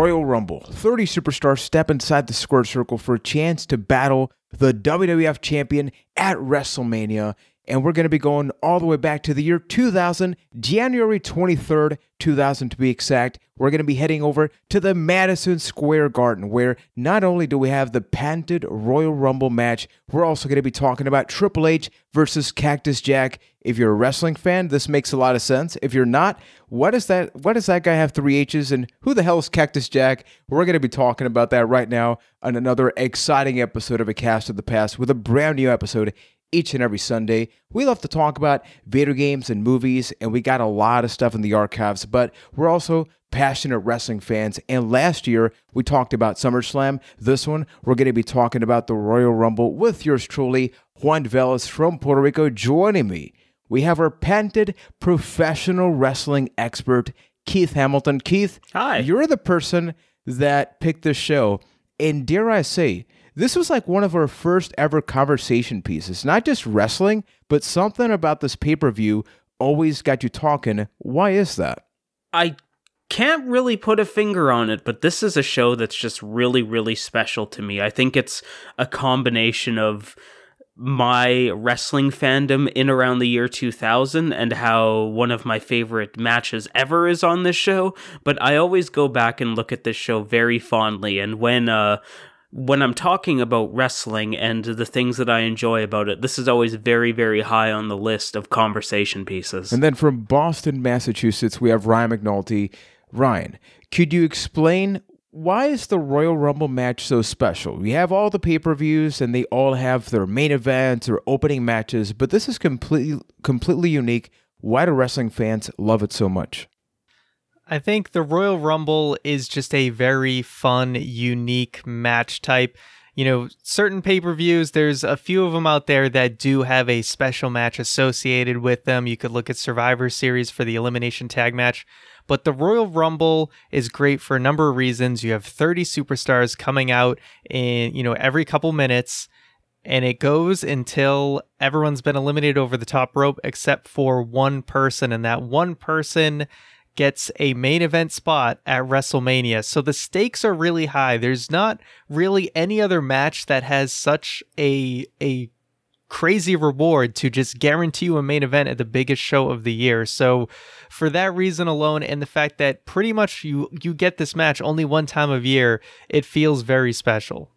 Royal Rumble. 30 superstars step inside the square circle for a chance to battle the WWF champion at WrestleMania. And we're going to be going all the way back to the year 2000, January 23rd, 2000 to be exact. We're going to be heading over to the Madison Square Garden, where not only do we have the patented Royal Rumble match, we're also going to be talking about Triple H versus Cactus Jack. If you're a wrestling fan, this makes a lot of sense. If you're not, what is that? What does that guy have three H's? And who the hell is Cactus Jack? We're going to be talking about that right now on another exciting episode of A Cast of the Past with a brand new episode each and every Sunday. We love to talk about video games and movies, and we got a lot of stuff in the archives, but we're also passionate wrestling fans. And last year, we talked about SummerSlam. This one, we're going to be talking about the Royal Rumble with yours truly, Juan Velas from Puerto Rico, joining me. We have our patented professional wrestling expert, Keith Hamilton. Keith, Hi. You're the person that picked this show. And dare I say, this was like one of our first ever conversation pieces. Not just wrestling, but something about this pay per view always got you talking. Why is that? I can't really put a finger on it, but this is a show that's just really, really special to me. I think it's a combination of my wrestling fandom in around the year 2000 and how one of my favorite matches ever is on this show but i always go back and look at this show very fondly and when uh when I'm talking about wrestling and the things that I enjoy about it, this is always very, very high on the list of conversation pieces. And then from Boston, Massachusetts, we have Ryan McNulty. Ryan, could you explain why is the Royal Rumble match so special? We have all the pay-per-views and they all have their main events or opening matches, but this is completely completely unique. Why do wrestling fans love it so much? I think the Royal Rumble is just a very fun, unique match type. You know, certain pay per views, there's a few of them out there that do have a special match associated with them. You could look at Survivor Series for the Elimination Tag match. But the Royal Rumble is great for a number of reasons. You have 30 superstars coming out in, you know, every couple minutes and it goes until everyone's been eliminated over the top rope except for one person and that one person gets a main event spot at WrestleMania. So the stakes are really high. There's not really any other match that has such a a crazy reward to just guarantee you a main event at the biggest show of the year. So for that reason alone and the fact that pretty much you you get this match only one time of year, it feels very special.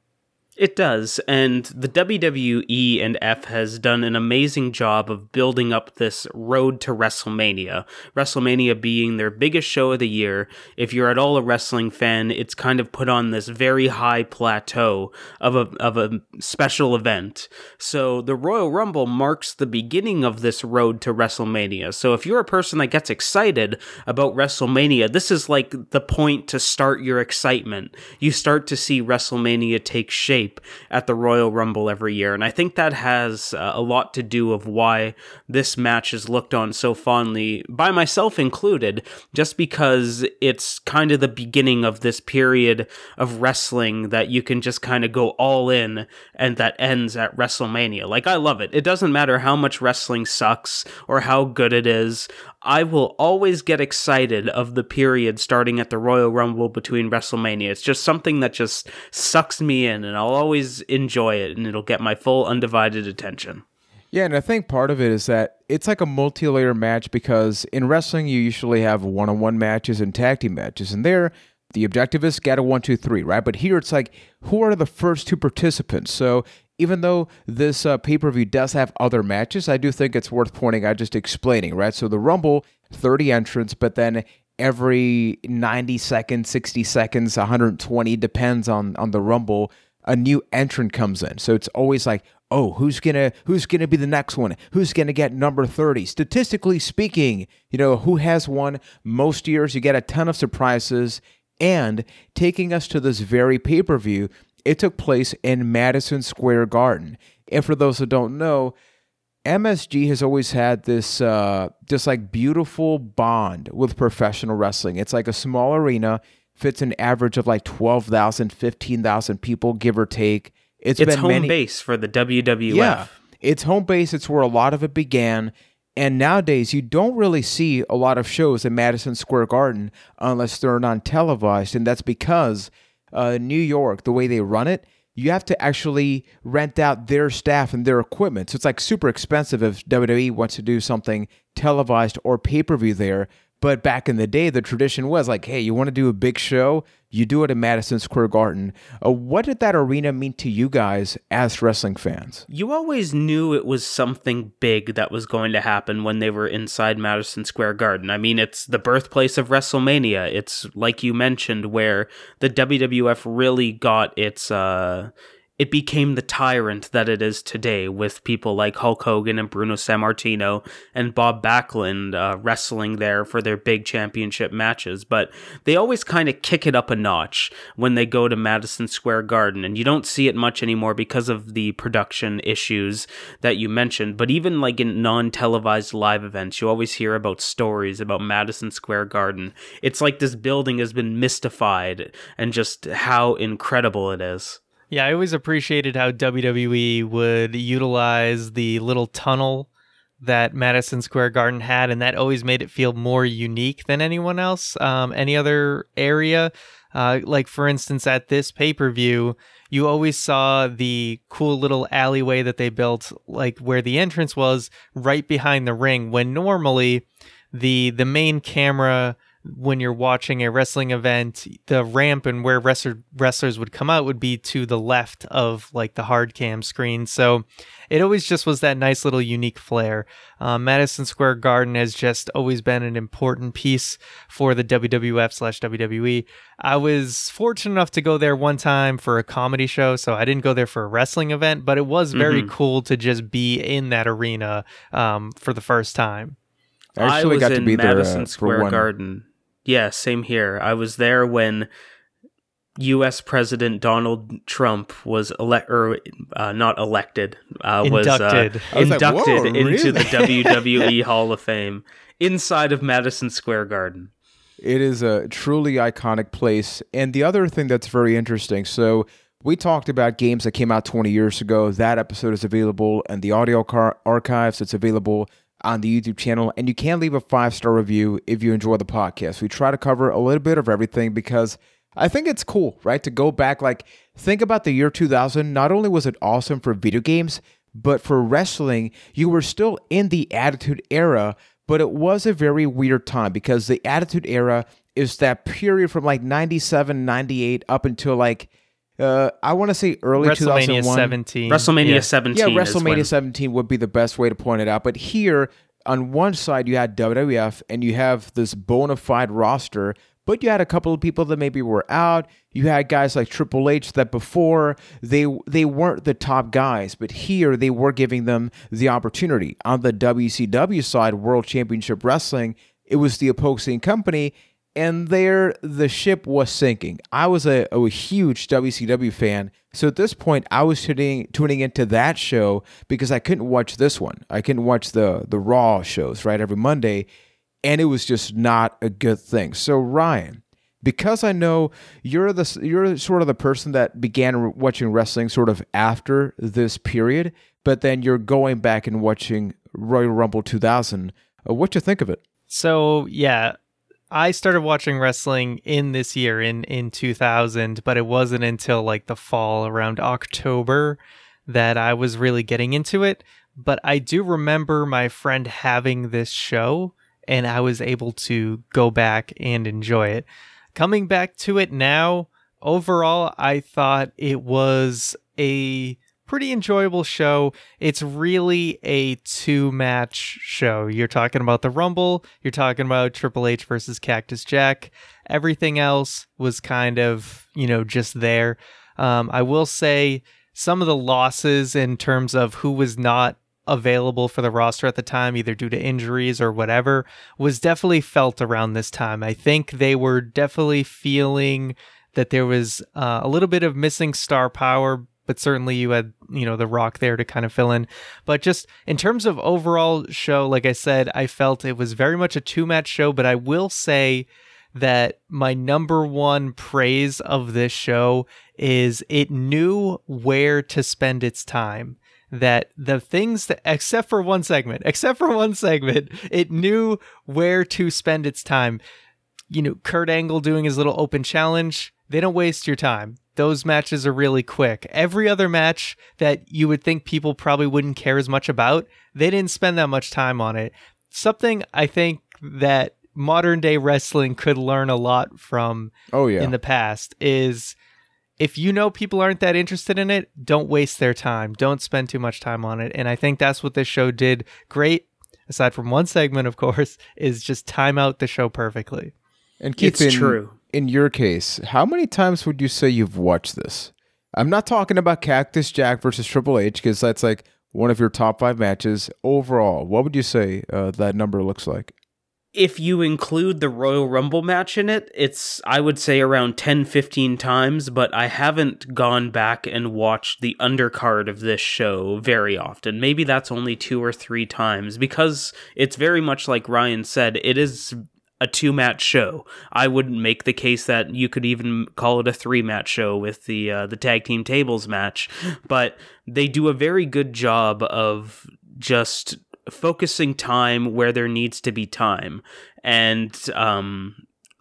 It does, and the WWE and F has done an amazing job of building up this road to WrestleMania. WrestleMania being their biggest show of the year. If you're at all a wrestling fan, it's kind of put on this very high plateau of a of a special event. So the Royal Rumble marks the beginning of this road to WrestleMania. So if you're a person that gets excited about WrestleMania, this is like the point to start your excitement. You start to see WrestleMania take shape at the Royal Rumble every year. And I think that has uh, a lot to do of why this match is looked on so fondly, by myself included, just because it's kind of the beginning of this period of wrestling that you can just kind of go all in and that ends at WrestleMania. Like, I love it. It doesn't matter how much wrestling sucks or how good it is. I will always get excited of the period starting at the Royal Rumble between WrestleMania. It's just something that just sucks me in, and I'll always enjoy it, and it'll get my full undivided attention. Yeah, and I think part of it is that it's like a multi-layer match because in wrestling you usually have one-on-one matches and tag team matches, and there the objective is get a one, two, three, right? But here it's like who are the first two participants? So even though this uh, pay per view does have other matches, I do think it's worth pointing out just explaining, right? So the Rumble, 30 entrants, but then every 90 seconds, 60 seconds, 120, depends on, on the Rumble, a new entrant comes in. So it's always like, oh, who's gonna who's gonna be the next one? Who's gonna get number 30? Statistically speaking, you know, who has won most years, you get a ton of surprises. And taking us to this very pay-per-view, it took place in Madison Square Garden. And for those who don't know, MSG has always had this uh, just like beautiful bond with professional wrestling. It's like a small arena, fits an average of like 12,000, 15,000 people, give or take. It's, home many... base for the WWF. Yeah, it's home base. It's where a lot of it began. And nowadays, you don't really see a lot of shows in Madison Square Garden unless they're non televised. And that's because uh, New York, the way they run it, you have to actually rent out their staff and their equipment. So it's like super expensive if WWE wants to do something televised or pay per view there. But back in the day, the tradition was like, hey, you want to do a big show? You do it in Madison Square Garden. Uh, what did that arena mean to you guys as wrestling fans? You always knew it was something big that was going to happen when they were inside Madison Square Garden. I mean, it's the birthplace of WrestleMania. It's like you mentioned, where the WWF really got its uh, it became the tyrant that it is today with people like Hulk Hogan and Bruno Sammartino and Bob Backlund uh, wrestling there for their big championship matches. But they always kind of kick it up a notch when they go to Madison Square Garden. And you don't see it much anymore because of the production issues that you mentioned. But even like in non televised live events, you always hear about stories about Madison Square Garden. It's like this building has been mystified and just how incredible it is. Yeah, I always appreciated how WWE would utilize the little tunnel that Madison Square Garden had, and that always made it feel more unique than anyone else, um, any other area. Uh, like, for instance, at this pay per view, you always saw the cool little alleyway that they built, like where the entrance was, right behind the ring. When normally the the main camera when you're watching a wrestling event, the ramp and where wrestler, wrestlers would come out would be to the left of like the hard cam screen. So it always just was that nice little unique flair. Uh, Madison Square Garden has just always been an important piece for the WWF slash WWE. I was fortunate enough to go there one time for a comedy show, so I didn't go there for a wrestling event, but it was very mm-hmm. cool to just be in that arena um, for the first time. I actually I got to be Madison there, uh, Square Garden yeah, same here. I was there when U.S. President Donald Trump was elect or uh, not elected, uh, was inducted, uh, was inducted like, into the WWE Hall of Fame inside of Madison Square Garden. It is a truly iconic place, and the other thing that's very interesting. So we talked about games that came out 20 years ago. That episode is available in the audio car- archives. It's available on the YouTube channel. And you can leave a five star review if you enjoy the podcast. We try to cover a little bit of everything because I think it's cool, right? To go back, like, think about the year 2000. Not only was it awesome for video games, but for wrestling, you were still in the Attitude Era, but it was a very weird time because the Attitude Era is that period from like 97, 98 up until like uh, I want to say early WrestleMania 2001. 17. WrestleMania yeah. 17. Yeah, WrestleMania 17 would be the best way to point it out. But here, on one side, you had WWF and you have this bona fide roster, but you had a couple of people that maybe were out. You had guys like Triple H that before they they weren't the top guys, but here they were giving them the opportunity. On the WCW side, World Championship Wrestling, it was the opposing company and there the ship was sinking. I was a, a, huge WCW fan, so at this point I was tuning tuning into that show because I couldn't watch this one. I couldn't watch the the Raw shows right every Monday, and it was just not a good thing. So Ryan, because I know you're the you're sort of the person that began watching wrestling sort of after this period, but then you're going back and watching Royal Rumble 2000. Uh, what you think of it? So yeah, I started watching wrestling in this year in in 2000, but it wasn't until like the fall around October that I was really getting into it. But I do remember my friend having this show and I was able to go back and enjoy it. Coming back to it now, overall I thought it was a pretty enjoyable show. It's really a two match show. You're talking about the Rumble, you're talking about Triple H versus Cactus Jack. Everything else was kind of, you know, just there. Um, I will say some of the losses in terms of who was not available for the roster at the time, either due to injuries or whatever, was definitely felt around this time. I think they were definitely feeling that there was uh, a little bit of missing star power but certainly you had you know the rock there to kind of fill in. But just in terms of overall show like i said i felt it was very much a two match show but i will say that my number one praise of this show is it knew where to spend its time. That the things that, except for one segment, except for one segment, it knew where to spend its time. You know, Kurt Angle doing his little open challenge, they don't waste your time. Those matches are really quick. Every other match that you would think people probably wouldn't care as much about, they didn't spend that much time on it. Something I think that modern day wrestling could learn a lot from Oh yeah. in the past is if you know people aren't that interested in it, don't waste their time. Don't spend too much time on it. And I think that's what this show did great, aside from one segment, of course, is just time out the show perfectly. and Keith, It's in, true. In your case, how many times would you say you've watched this? I'm not talking about Cactus Jack versus Triple H because that's like one of your top five matches overall. What would you say uh, that number looks like? if you include the Royal Rumble match in it, it's I would say around 10 15 times, but I haven't gone back and watched the undercard of this show very often. Maybe that's only 2 or 3 times because it's very much like Ryan said, it is a two match show. I wouldn't make the case that you could even call it a three match show with the uh, the tag team tables match, but they do a very good job of just focusing time where there needs to be time and um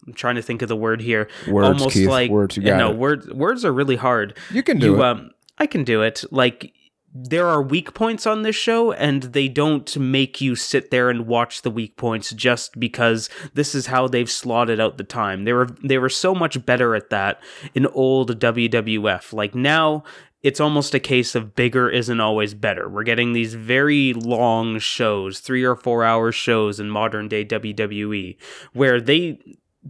I'm trying to think of the word here. Words, Almost Keith, like words, you no it. words. Words are really hard. You can do it. um, I can do it. Like there are weak points on this show, and they don't make you sit there and watch the weak points just because this is how they've slotted out the time. They were they were so much better at that in old WWF. Like now. It's almost a case of bigger isn't always better. We're getting these very long shows, three or four hour shows in modern day WWE, where they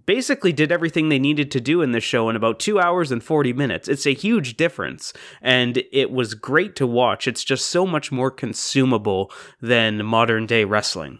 basically did everything they needed to do in this show in about two hours and 40 minutes. It's a huge difference, and it was great to watch. It's just so much more consumable than modern day wrestling.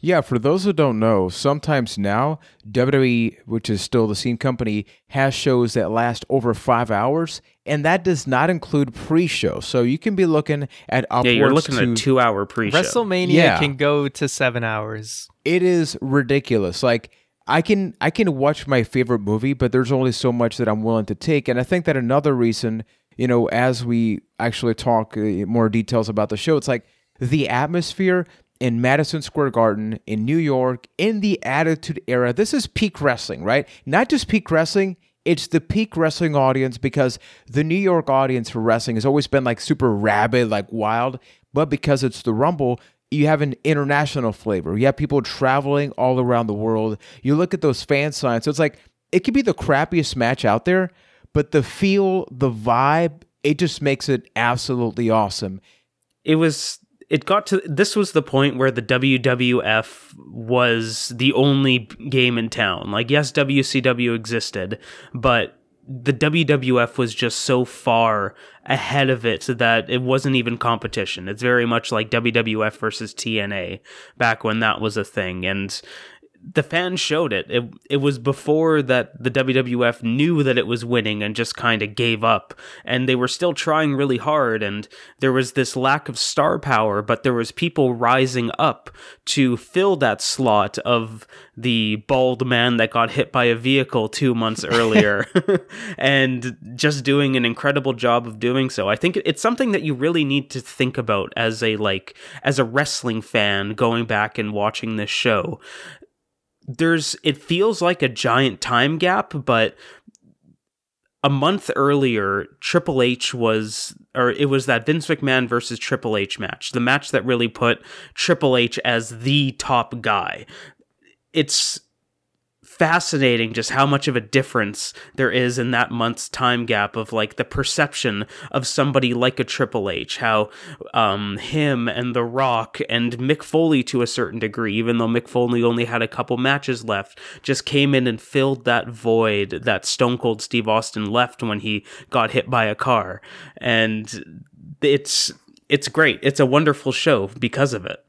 Yeah, for those who don't know, sometimes now WWE, which is still the same company, has shows that last over five hours, and that does not include pre-show. So you can be looking at upwards Yeah, you're looking to at a two hour pre show. WrestleMania Yeah. can go to seven hours. it is ridiculous. Like I can I can watch my favorite movie, but there's only so much that I'm willing to take. And I think that another reason, you know, as we actually talk uh, more details about the show, it's like the atmosphere in Madison Square Garden in New York in the Attitude Era. This is peak wrestling, right? Not just peak wrestling. It's the peak wrestling audience because the New York audience for wrestling has always been like super rabid, like wild. But because it's the Rumble, you have an international flavor. You have people traveling all around the world. You look at those fan signs. So it's like it could be the crappiest match out there, but the feel, the vibe, it just makes it absolutely awesome. it was it got to this was the point where the WWF was the only game in town. Like yes, WCW existed, but the WWF was just so far ahead of it so that it wasn't even competition. It's very much like WWF versus TNA back when that was a thing and the fans showed it. It it was before that the WWF knew that it was winning and just kind of gave up. And they were still trying really hard and there was this lack of star power, but there was people rising up to fill that slot of the bald man that got hit by a vehicle 2 months earlier and just doing an incredible job of doing so. I think it's something that you really need to think about as a like as a wrestling fan going back and watching this show there's it feels like a giant time gap, but a month earlier, Triple H was, or it was that Vince McMahon versus Triple H match, the match that really put Triple H as the top guy. It's fascinating just how much of a difference there is in that month's time gap of like the perception of somebody like a Triple H, how um, him and The Rock and Mick Foley to a certain degree, even though Mick Foley only had a couple matches left, just came in and filled that void that Stone Cold Steve Austin left when he got hit by a car. And it's it's great. It's a wonderful show because of it.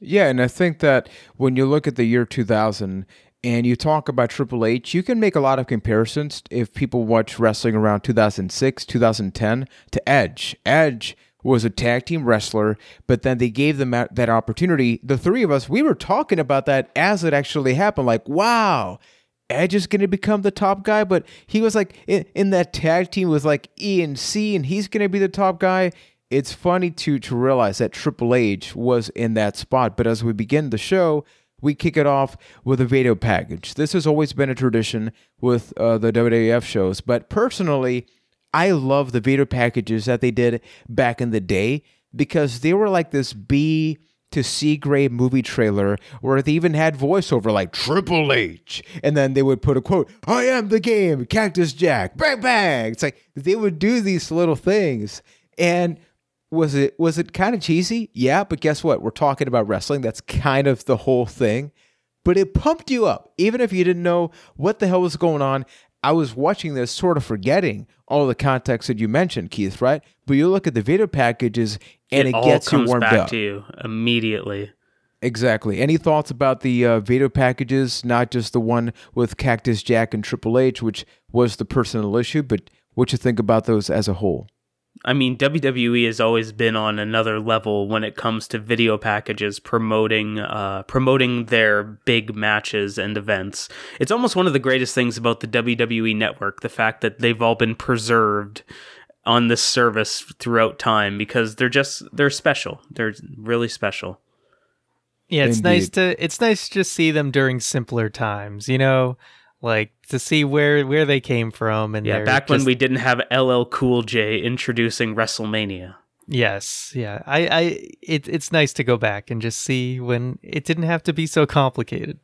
Yeah, and I think that when you look at the year 2000 and you talk about Triple H, you can make a lot of comparisons if people watch wrestling around 2006, 2010 to Edge. Edge was a tag team wrestler, but then they gave them that opportunity. The three of us, we were talking about that as it actually happened. Like, wow, Edge is going to become the top guy, but he was like in, in that tag team with like E and C, and he's going to be the top guy. it's funny to to realize that Triple H was in that spot. But as we begin the show, we kick it off with a video package. This has always been a tradition with uh, the WWF shows, but personally, I love the video packages that they did back in the day because they were like this B to C grade movie trailer where they even had voiceover like Triple H. And then they would put a quote, I am the game, Cactus Jack, bang bang. It's like they would do these little things. And was it was it kind of cheesy? Yeah, but guess what? We're talking about wrestling. That's kind of the whole thing. But it pumped you up, even if you didn't know what the hell was going on. I was watching this, sort of forgetting all the context that you mentioned, Keith. Right? But you look at the video packages, and it, it gets you warmed back up. to you immediately. Exactly. Any thoughts about the uh, video packages? Not just the one with Cactus Jack and Triple H, which was the personal issue, but what you think about those as a whole? I mean, WWE has always been on another level when it comes to video packages promoting uh, promoting their big matches and events. It's almost one of the greatest things about the WWE network, the fact that they've all been preserved on this service throughout time because they're just they're special. They're really special. Yeah, it's nice to it's nice to just see them during simpler times, you know, like to see where where they came from and Yeah, they're back when we didn't have LL Cool J introducing WrestleMania. Yes, yeah. I I it, it's nice to go back and just see when it didn't have to be so complicated.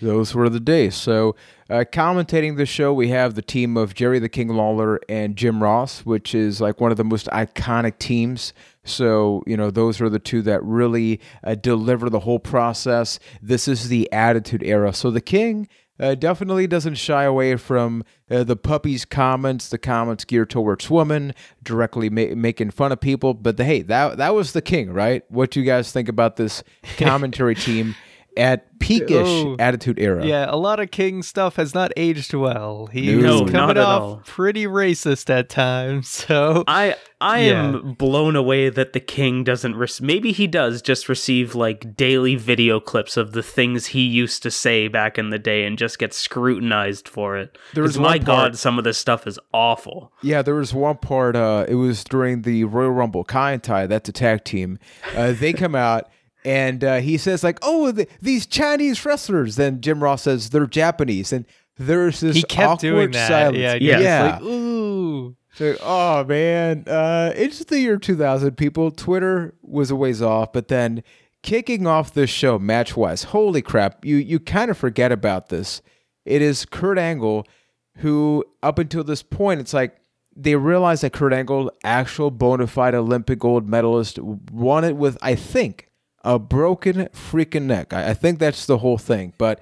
Those were the days. So, uh, commentating the show, we have the team of Jerry the King Lawler and Jim Ross, which is like one of the most iconic teams. So, you know, those are the two that really uh, deliver the whole process. This is the Attitude Era. So, the King uh, definitely doesn't shy away from uh, the puppy's comments, the comments geared towards women, directly ma- making fun of people. But the, hey, that that was the King, right? What do you guys think about this commentary team at peakish Oh, Attitude Era? Yeah, a lot of King stuff has not aged well. He No, was not coming at off all. pretty racist at times. So I I Yeah. am blown away that the king doesn't. Re- maybe he does just receive like daily video clips of the things he used to say back in the day and just gets scrutinized for it. There was 'Cause my part- God, some of this stuff is awful. Yeah, there was one part. Uh, it was during the Royal Rumble. Kaientai, that's a tag team. Uh, they come out and uh, he says like, "Oh, the, these Chinese wrestlers." Then Jim Ross says they're Japanese, and there's this he kept awkward doing that. silence. Yeah, Yeah. yeah. Yeah. Like, ooh. So, oh man, uh, it's the year 2000. People, Twitter was a ways off, but then kicking off this show match wise, holy crap! You you kind of forget about this. It is Kurt Angle, who up until this point, it's like they realized that Kurt Angle, actual bona fide Olympic gold medalist, won it with I think a broken freaking neck. I, I think that's the whole thing, but.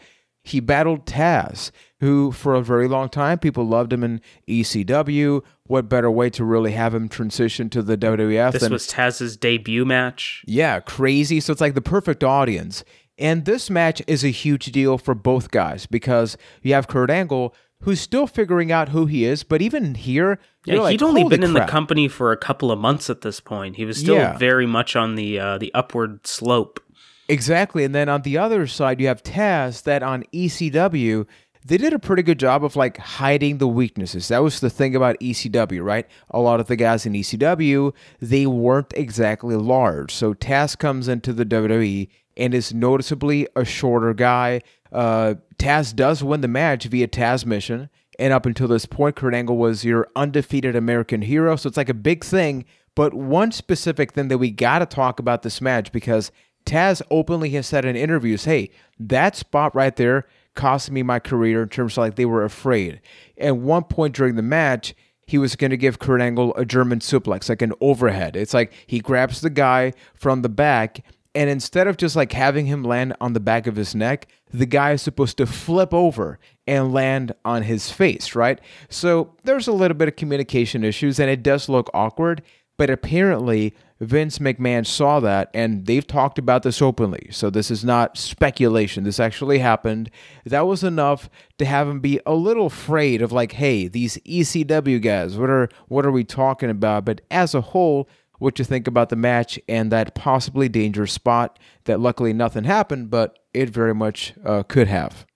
He battled Taz, who for a very long time people loved him in ECW. What better way to really have him transition to the WWF This than was Taz's debut match. yeah, crazy. So it's like the perfect audience. And this match is a huge deal for both guys because you have Kurt Angle who's still figuring out who he is, but even here, Yeah, like, he'd only "Holy been in the company for a couple of months at this point. He was still Yeah. very much on the uh, the upward slope. Exactly. And then on the other side, you have Taz that on ECW, they did a pretty good job of like hiding the weaknesses. That was the thing about ECW, right? A lot of the guys in ECW, they weren't exactly large. So Taz comes into the WWE and is noticeably a shorter guy. Uh, Taz does win the match via Tazmission. And up until this point, Kurt Angle was your undefeated American hero. So it's like a big thing. But one specific thing that we got to talk about this match because Taz openly has said in interviews, hey, that spot right there cost me my career in terms of like they were afraid. At one point during the match, he was going to give Kurt Angle a German suplex, like an overhead. It's like he grabs the guy from the back, and instead of just like having him land on the back of his neck, the guy is supposed to flip over and land on his face, right? So there's a little bit of communication issues, and it does look awkward. But apparently, Vince McMahon saw that and they've talked about this openly. So this is not speculation. This actually happened. That was enough to have him be a little afraid of like, hey, these ECW guys, what are what are we talking about? But as a whole, what you think about the match and that possibly dangerous spot that luckily nothing happened, but it very much uh, could have.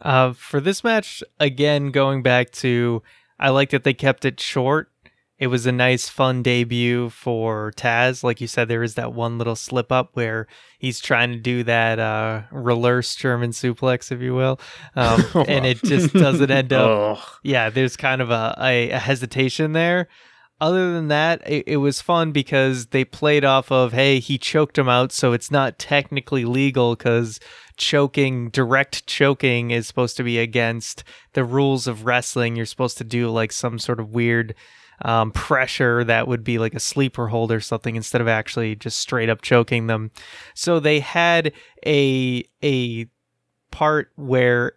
Uh, for this match, again, going back to, I like that they kept it short it was a nice, fun debut for Taz. Like you said, there is that one little slip up where he's trying to do that uh, reverse German suplex, if you will, um, and it just doesn't end up. Yeah, there's kind of a, a, a hesitation there. Other than that, it, it, was fun because they played off of, hey, he choked him out, so it's not technically legal because choking, direct choking, is supposed to be against the rules of wrestling. You're supposed to do like some sort of weird um, pressure that would be like a sleeper hold or something instead of actually just straight up choking them. So they had a a part where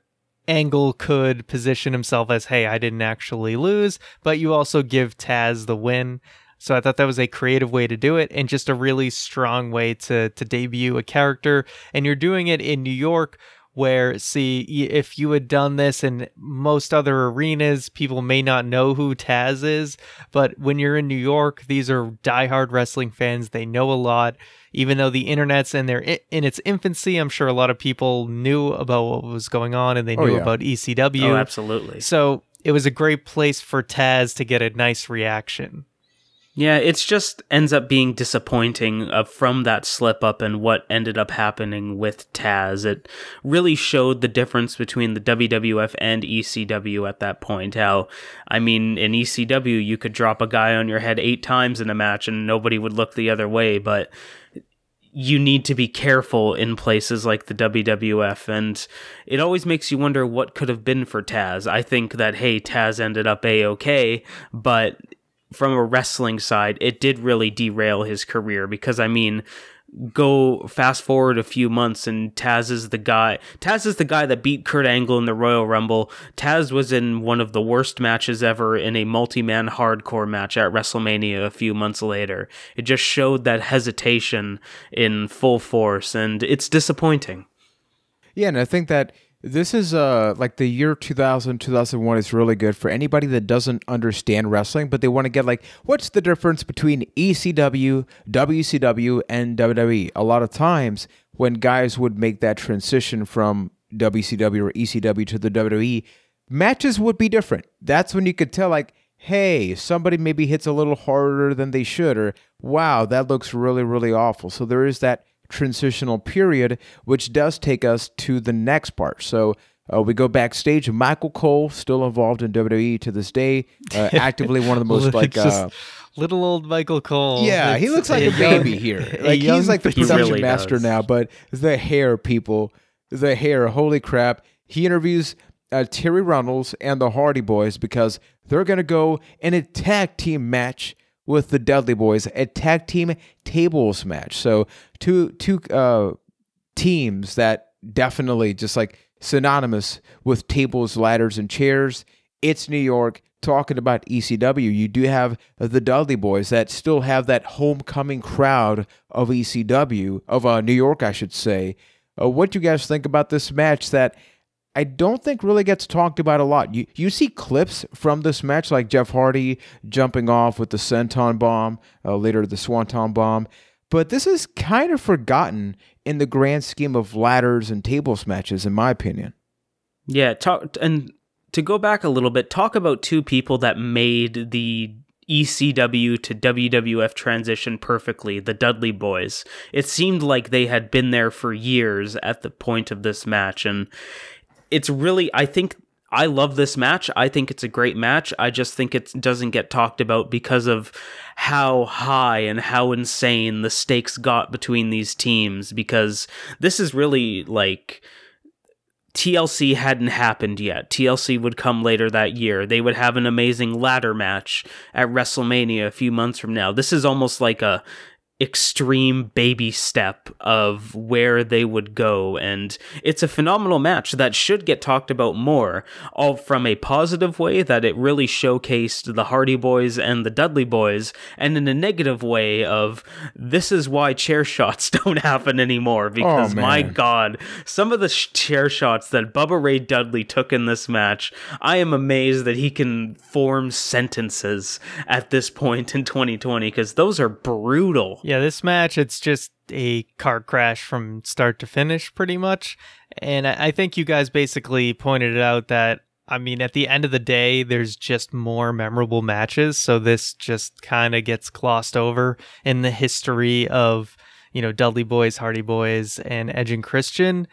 Angle could position himself as, hey, I didn't actually lose, but you also give Taz the win. So I thought that was a creative way to do it and just a really strong way to to debut a character. And you're doing it in New York where see if you had done this in most other arenas people may not know who taz is but when you're in new york these are diehard wrestling fans. They know a lot. Even though the internet's in their in its infancy i'm sure a lot of people knew about what was going on and they oh, knew oh, yeah. about ecw oh absolutely. So it was a great place for taz to get a nice reaction yeah, it's just ends up being disappointing uh, from that slip up and what ended up happening with Taz. It really showed the difference between the WWF and ECW at that point. How, I mean, in ECW, you could drop a guy on your head eight times in a match and nobody would look the other way, but you need to be careful in places like the WWF, and it always makes you wonder what could have been for Taz. I think that, hey, Taz ended up a okay, but from a wrestling side, it did really derail his career because I mean, go fast forward a few months and Taz is the guy. Taz is the guy that beat Kurt Angle in the Royal Rumble. Taz was in one of the worst matches ever in a multi-man hardcore match at WrestleMania a few months later. It just showed that hesitation in full force and it's disappointing. Yeah, and I think that this is uh like the year 2000 2001 is really good for anybody that doesn't understand wrestling but they want to get like what's the difference between ECW, WCW and WWE. A lot of times when guys would make that transition from WCW or ECW to the WWE, matches would be different. That's when you could tell like hey, somebody maybe hits a little harder than they should or wow, that looks really really awful. So there is that transitional period, which does take us to the next part. So uh, we go backstage. Michael Cole, still involved in WWE to this day, uh, actively one of the most like. Uh, little old Michael Cole. Yeah, it's, he looks like a, a baby young, here. Like he's like the production really master does. now, but the hair, people, the hair. Holy crap! He interviews uh, Terri Runnels and the Hardy Boys because they're gonna go in a tag team match with the Dudley Boys, a tag team tables match. So two two uh, teams that definitely just like synonymous with tables, ladders, and chairs. It's New York. Talking about ECW, you do have the Dudley Boys that still have that homecoming crowd of ECW of uh, New York, I should say. Uh, what do you guys think about this match? That I don't think really gets talked about a lot. You you see clips from this match, like Jeff Hardy jumping off with the senton bomb, uh, later the swanton bomb, but this is kind of forgotten in the grand scheme of ladders and tables matches, in my opinion. Yeah, talk and to go back a little bit, talk about two people that made the ECW to WWF transition perfectly, the Dudley Boys. It seemed like they had been there for years at the point of this match, and it's really I think I love this match. I think it's a great match. I just think it doesn't get talked about because of how high and how insane the stakes got between these teams because this is really like TLC hadn't happened yet. TLC would come later that year. They would have an amazing ladder match at WrestleMania a few months from now. This is almost like a extreme baby step of where they would go. And it's a phenomenal match that should get talked about more all from a positive way that it really showcased the Hardy Boys and the Dudley Boys and in a negative way of this is why chair shots don't happen anymore oh, because oh, my god some of the sh- chair shots that Bubba Ray Dudley took in this match I am amazed that he can form sentences at this point in 2020 because those are brutal yeah, this match, it's just a car crash from start to finish, pretty much. And I think you guys basically pointed it out that I mean, at the end of the day, there's just more memorable matches. So this just kind of gets glossed over in the history of, you know, Dudley Boys, Hardy Boys, and Edge and Christian.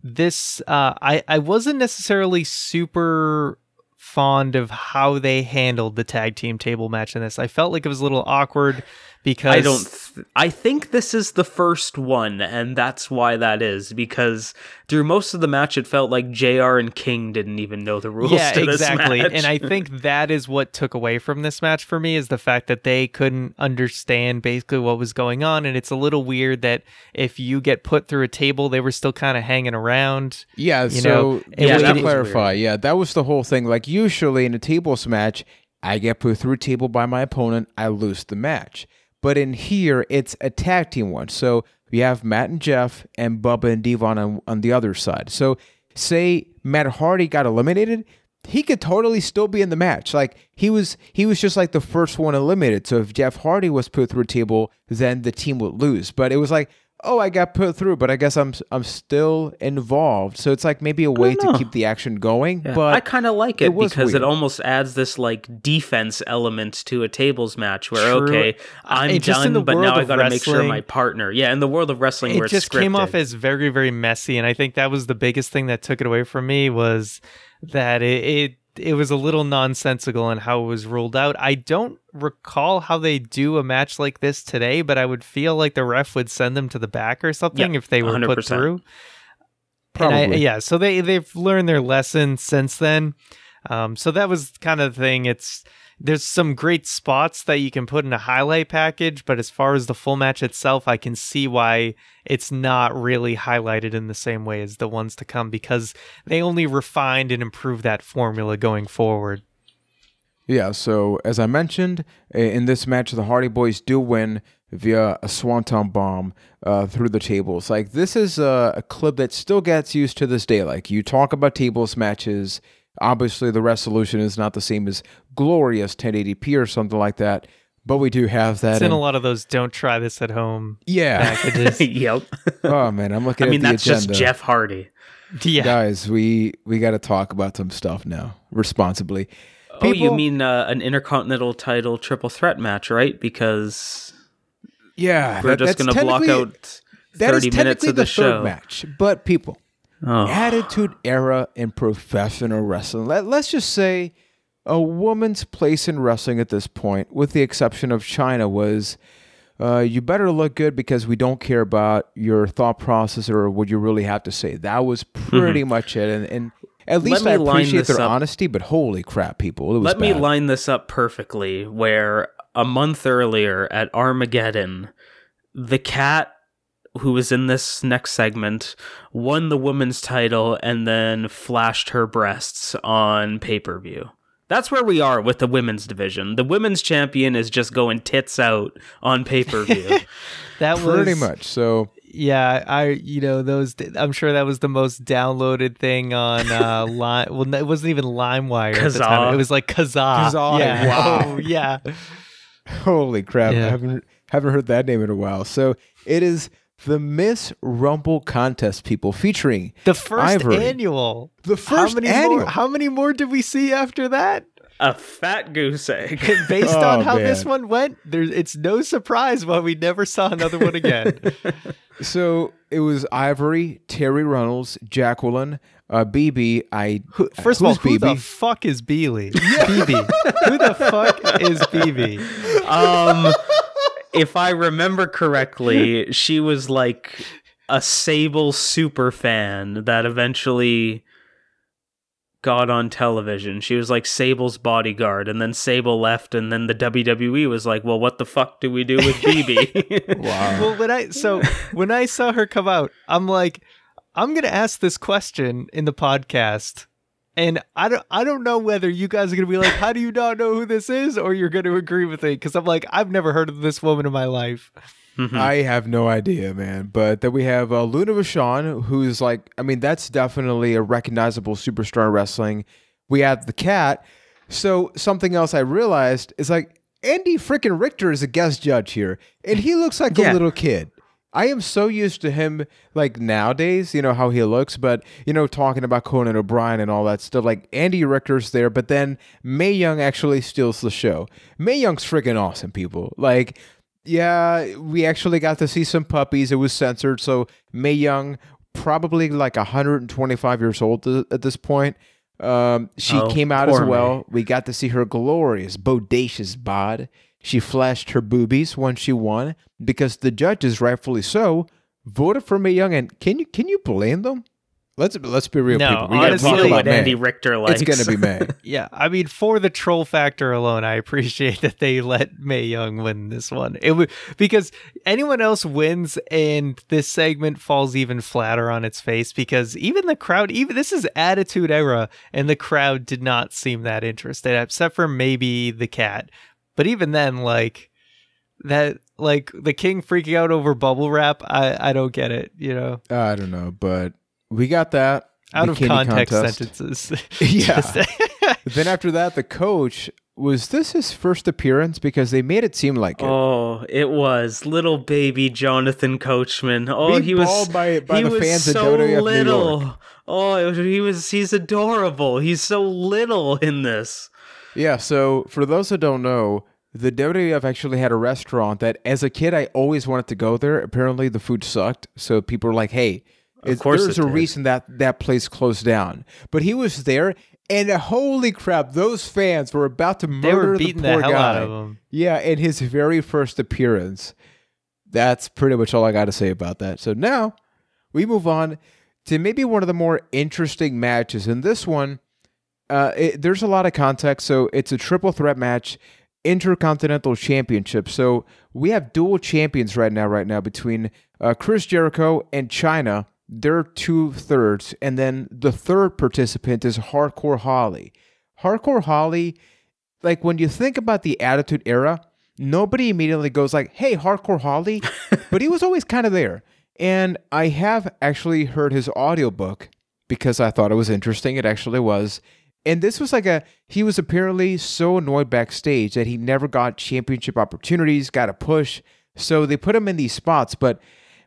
This, uh, I, I wasn't necessarily super fond of how they handled the tag team table match in this. I felt like it was a little awkward because I don't. Th- I think this is the first one, and that's why that is because through most of the match, it felt like Jr. and King didn't even know the rules. Yeah, to this exactly. match. And I think that is what took away from this match for me is the fact that they couldn't understand basically what was going on, and it's a little weird that if you get put through a table, they were still kind of hanging around. Yeah, You so know, just yeah, to that was clarify, yeah, that was the whole thing. Like usually in a tables match, I get put through a table by my opponent, I lose the match. But in here, it's a tag team one. So we have Matt and Jeff and Bubba and Devon on, on the other side. So say Matt Hardy got eliminated, he could totally still be in the match. Like he was he was just like the first one eliminated. So if Jeff Hardy was put through a table, then the team would lose. But it was like, oh, I got put through, but I guess I'm I'm still involved. So it's like maybe a way to keep the action going. Yeah, but I kind of like it, it because weird. it almost adds this like defense element to a tables match where True. okay, I'm It done, but now I got to make sure my partner. Yeah, in the world of wrestling, where it it's just came off as very very messy and i think that was the biggest thing that took it away from me was that it it, it was a little nonsensical in how it was ruled out. I don't recall how they do a match like this today but i would feel like the ref would send them to the back or something Yeah, if they were put 100%. through. And I- yeah so they they've learned their lesson since then um, so that was kind of the thing it's there's some great spots that you can put in a highlight package, but as far as the full match itself, I can see why it's not really highlighted in the same way as the ones to come because they only refined and improved that formula going forward. Yeah, so as I mentioned, in this match, the Hardy Boys do win via a Swanton bomb uh, through the tables. Like, this is a, a clip that still gets used to this day. Like, you talk about tables matches, obviously, the resolution is not the same as glorious 1080p or something like that, but we do have that. It's in and- a lot of those don't try this at home yeah. packages. yep. oh, man, I'm looking at the I mean, the that's agenda. just Jeff Hardy. yeah. Guys, we, we got to talk about some stuff now, responsibly. oh, you mean uh, an intercontinental title triple threat match, right? Because Yeah. we're that- just going to block technically- out That is minutes technically of the, the show. third match, but people, Oh. attitude era in professional wrestling. Let, let's just say a woman's place in wrestling at this point, with the exception of Chyna, was uh, you better look good because we don't care about your thought process or what you really have to say. That was pretty much it. And, and at least I appreciate their up. honesty, but holy crap, people. It was Let me line this up perfectly where a month earlier at Armageddon, the cat who was in this next segment won the women's title and then flashed her breasts on pay per view. That's where we are with the women's division. The women's champion is just going tits out on pay per view. That Pretty was much. So Yeah, I you know those. I'm sure that was the most downloaded thing on uh line. Well, it wasn't even LimeWire at the time. It was like Kazaa. Kazaa, Yeah. wow. Oh, yeah. Holy crap! Yeah. I haven't haven't heard that name in a while. So it is the Miss Rumble contest, people, featuring The first Ivory. annual. the first how many annual. more? How many more did we see after that? a fat goose egg. Based Oh, on how this one went, there's it's no surprise why we never saw another one again. so it was Ivory, Terri Runnels, Jacqueline, uh, BB. I Who- First of all, who's who the fuck is Beely? BB. Who the fuck is BB? um if i remember correctly she was like a sable super fan that eventually got on television. She was like sable's bodyguard and then sable left and then the wwe was like well what the fuck do we do with bb wow. well when i so when i saw her come out i'm like i'm gonna ask this question in the podcast and i don't i don't know whether you guys are gonna be like how do you not know who this is or you're gonna agree with it because i'm like i've never heard of this woman in my life Mhm. I have no idea, man. But then we have uh, Luna Vachon, who's like, I mean, that's definitely a recognizable superstar in wrestling. We have the cat. So something else I realized is like Andy freaking Richter is a guest judge here, and he looks like Yeah. a little kid. I am so used to him like nowadays, you know how he looks, but you know talking about Conan O'Brien and all that stuff. Like Andy Richter's there, but then Mae Young actually steals the show. Mae Young's freaking awesome, people. Like, yeah, we actually got to see some puppies. It was censored, so Mae Young probably like 125 years old at this point. Um, she Oh, came out as well. We got to see her glorious, bodacious bod. She flashed her boobies when she won because the judges, rightfully so, voted for Mae Young. And can you can you blame them? Let's let's be real, No, people. We gotta honestly, talk about what Mae. Andy Richter likes. It's gonna be May. Yeah, I mean, for the troll factor alone, I appreciate that they let Mae Young win this one. It would because anyone else wins, and this segment falls even flatter on its face. Because even the crowd, even this is Attitude Era, and the crowd did not seem that interested, except for maybe the cat. But even then, like that, like the king freaking out over bubble wrap, I I don't get it. You know, I don't know, but we got that out of context contest. sentences. Yeah. Then after that, the coach was this his first appearance because they made it seem like it. Oh, it was little baby Jonathan Coachman. Oh, Being he was by- by he the was fans so WWF little. York. Oh, it was, he was he's adorable. He's so little in this. Yeah, so for those that don't know, the WWF actually had a restaurant that as a kid I always wanted to go there. Apparently the food sucked, so people were like, "Hey, it's, course there's a did. reason that that place closed down." But he was there and holy crap, those fans were about to murder they were beating the the, poor hell guy. of. Yeah, in his very first appearance. That's pretty much all I got to say about that. So now we move on to maybe one of the more interesting matches. And this one, uh, it, there's a lot of context. So it's a triple threat match, Intercontinental Championship. So we have dual champions right now, right now between uh, Chris Jericho and Chyna. They're two thirds, and then the third participant is Hardcore Holly. Hardcore Holly, like when you think about the Attitude Era, nobody immediately goes like, "Hey, Hardcore Holly," but he was always kind of there. And I have actually heard his audiobook because I thought it was interesting. It actually was. And this was like a he was apparently so annoyed backstage that he never got championship opportunities, got a push. So they put him in these spots, but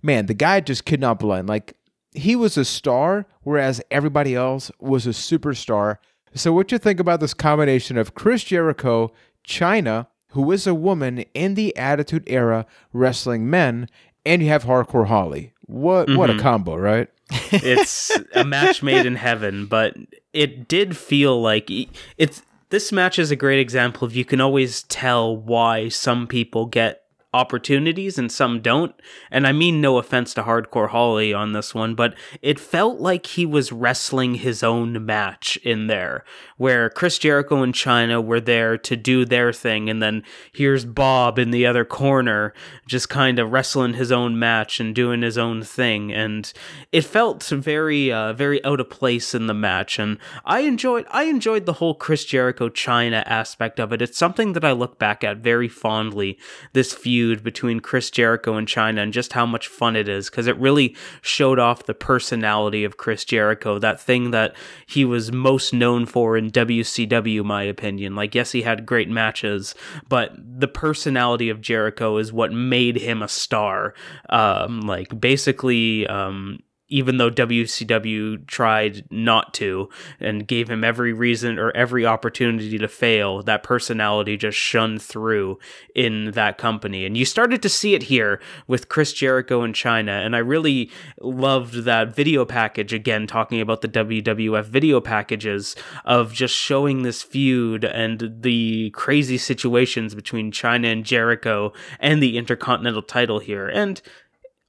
man, the guy just could not blend. Like he was a star, whereas everybody else was a superstar. So what you think about this combination of Chris Jericho, Chyna, who is a woman in the Attitude Era wrestling men, and you have Hardcore Holly. What what a mm-hmm. combo, right? It's a match made in heaven, but it did feel like it's this match is a great example of you can always tell why some people get opportunities and some don't. And I mean no offense to Hardcore Holly on this one, but it felt like he was wrestling his own match in there, where Chris Jericho and Chyna were there to do their thing, and then here's Bob in the other corner just kind of wrestling his own match and doing his own thing. And it felt very, uh, very out of place in the match. And I enjoyed, I enjoyed the whole Chris Jericho Chyna aspect of it. It's something that I look back at very fondly. This feud between Chris Jericho and Chyna, and just how much fun it is, because it really showed off the personality of Chris Jericho. That thing that he was most known for in WCW, my opinion. Like, yes, he had great matches, but the personality of Jericho is what made him a star. Um, like, basically, um, even though WCW tried not to and gave him every reason or every opportunity to fail, that personality just shone through in that company. And you started to see it here with Chris Jericho in Chyna. And I really loved that video package again, talking about the WWF video packages of just showing this feud and the crazy situations between Chyna and Jericho and the Intercontinental title here. And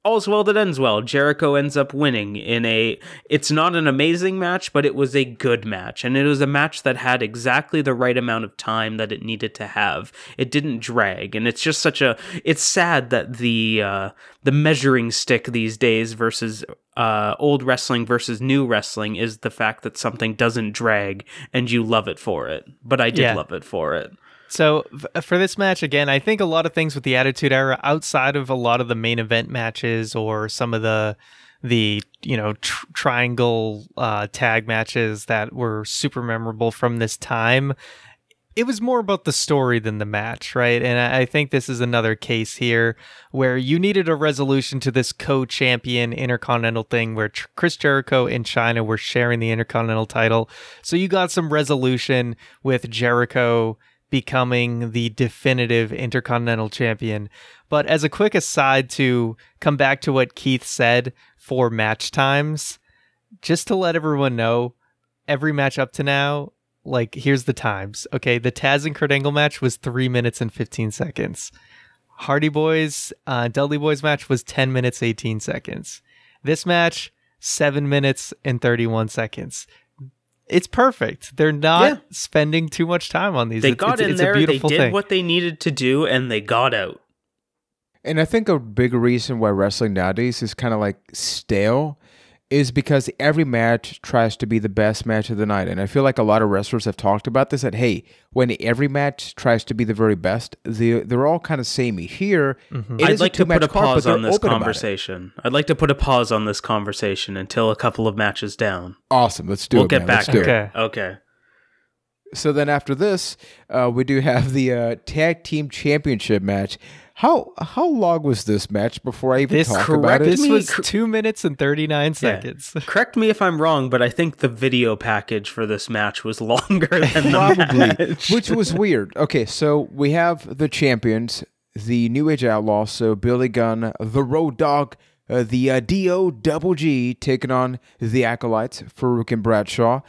all's well that ends well. Jericho ends up winning in a. It's not an amazing match, but it was a good match, and it was a match that had exactly the right amount of time that it needed to have. It didn't drag, and it's just such a. It's sad that the uh, the measuring stick these days versus uh, old wrestling versus new wrestling is the fact that something doesn't drag, and you love it for it. But I did Yeah. love it for it. So f- for this match again, I think a lot of things with the Attitude Era outside of a lot of the main event matches or some of the the you know tr- triangle uh, tag matches that were super memorable from this time. it was more about the story than the match, right? And I think this is another case here where you needed a resolution to this co-champion intercontinental thing where Chris Jericho and Chyna were sharing the intercontinental title. So you got some resolution with Jericho becoming the definitive intercontinental champion. But as a quick aside to come back to what Keith said for match times, just to let everyone know, every match up to now like here's the times. Okay, the Taz and Kurt Angle match was three minutes and fifteen seconds. Hardy Boys, uh, Dudley Boys match was ten minutes eighteen seconds. This match seven minutes and thirty one seconds. It's perfect. They're not yeah. spending too much time on these. They it's, got it's, in it's there. they did thing. what they needed to do, and they got out. And I think a big reason why wrestling nowadays is kind of like stale is because every match tries to be the best match of the night. And I feel like a lot of wrestlers have talked about this that, hey, when every match tries to be the very best, they, they're all kind of samey. Here, mm-hmm. I'd like to put a pause card, on this conversation. I'd like to put a pause on this conversation until a couple of matches down. Awesome. Let's do we'll it. We'll get man. back. okay. It. Okay. So then after this, uh, we do have the uh, tag team championship match. How how long was this match before I even this talk about it? This was two minutes and thirty nine seconds. Yeah. Correct me if I'm wrong, but I think the video package for this match was longer than the Probably, match. which was weird. Okay, so we have the champions, the New Age Outlaws, so Billy Gunn, the Road Dog, uh, the uh, Do Double G taking on the Acolytes, Farouk and Bradshaw.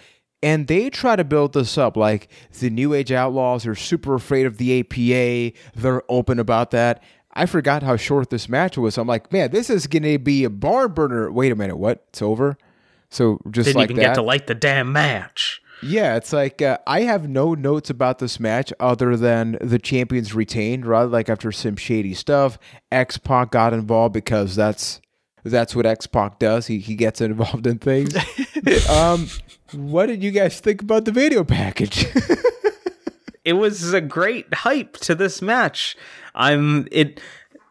And they try to build this up like the New Age Outlaws are super afraid of the APA. They're open about that. I forgot how short this match was. I'm like, man, this is going to be a barn burner. Wait a minute, what? It's over? So just Didn't like even that. get to light the damn match. Yeah, it's like uh, I have no notes about this match other than the champions retained. Rather, like after some shady stuff, X Pac got involved because that's that's what X Pac does. He he gets involved in things. um, what did you guys think about the video package? it was a great hype to this match. I'm it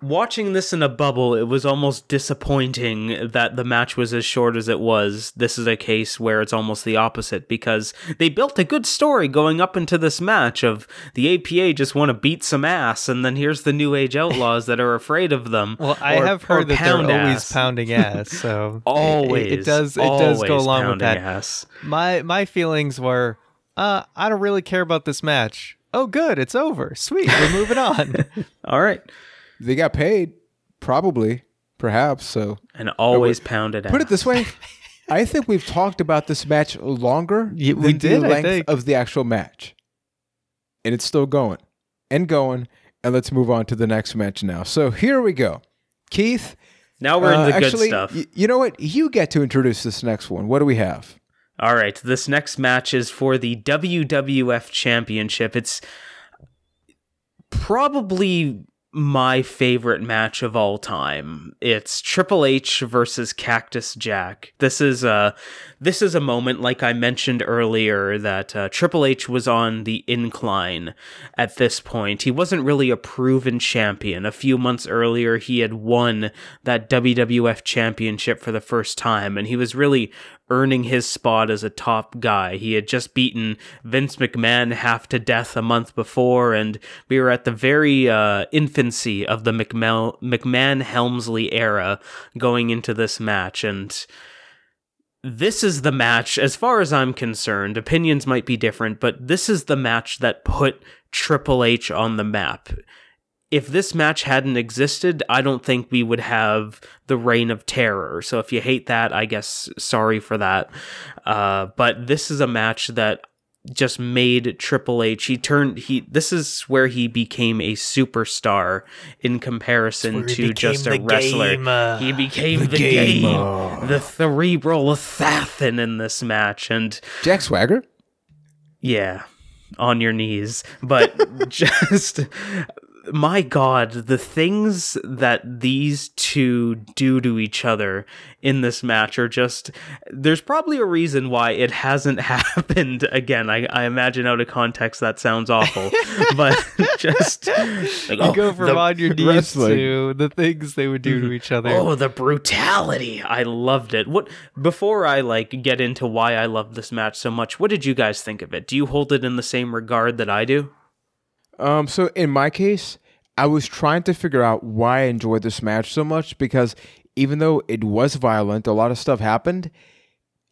watching this in a bubble, it was almost disappointing that the match was as short as it was. This is a case where it's almost the opposite because they built a good story going up into this match of the APA just want to beat some ass, and then here's the New Age Outlaws that are afraid of them. Well, I or, have heard that they're always ass. pounding ass, so always it, it, does it does go along with that. Ass. My my feelings were, uh, I don't really care about this match. Oh, good, it's over. Sweet, we're moving on. All right. They got paid, probably, perhaps. So and always pounded. Put it this way, I think we've talked about this match longer yeah, we did, the length of the actual match, and it's still going and going. And let's move on to the next match now. So here we go, Keith. Now we're in uh, the good actually, stuff. Y- you know what? You get to introduce this next one. What do we have? All right, this next match is for the WWF Championship. It's probably my favorite match of all time. It's Triple H versus Cactus Jack. This is a this is a moment like I mentioned earlier that uh, Triple H was on the incline at this point. He wasn't really a proven champion. A few months earlier he had won that WWF championship for the first time and he was really earning his spot as a top guy. He had just beaten Vince McMahon half to death a month before, and we were at the very uh, infancy of the McMahon Helmsley era going into this match. And this is the match, as far as I'm concerned, opinions might be different, but this is the match that put Triple H on the map if this match hadn't existed, I don't think we would have the reign of terror. So if you hate that, I guess sorry for that. Uh, but this is a match that just made Triple H. He turned he. This is where he became a superstar in comparison to just a wrestler. Game, uh, he became the, the game, game the cerebral assassin in this match, and Jack Swagger. Yeah, on your knees, but just my god, the things that these two do to each other in this match are just there's probably a reason why it hasn't happened again. I, I imagine out of context that sounds awful. but just like, you oh, go from on your knees wrestling. to the things they would do to each other. Oh, the brutality. I loved it. What before I like get into why I love this match so much, what did you guys think of it? Do you hold it in the same regard that I do? Um, so in my case, I was trying to figure out why I enjoyed this match so much because even though it was violent, a lot of stuff happened.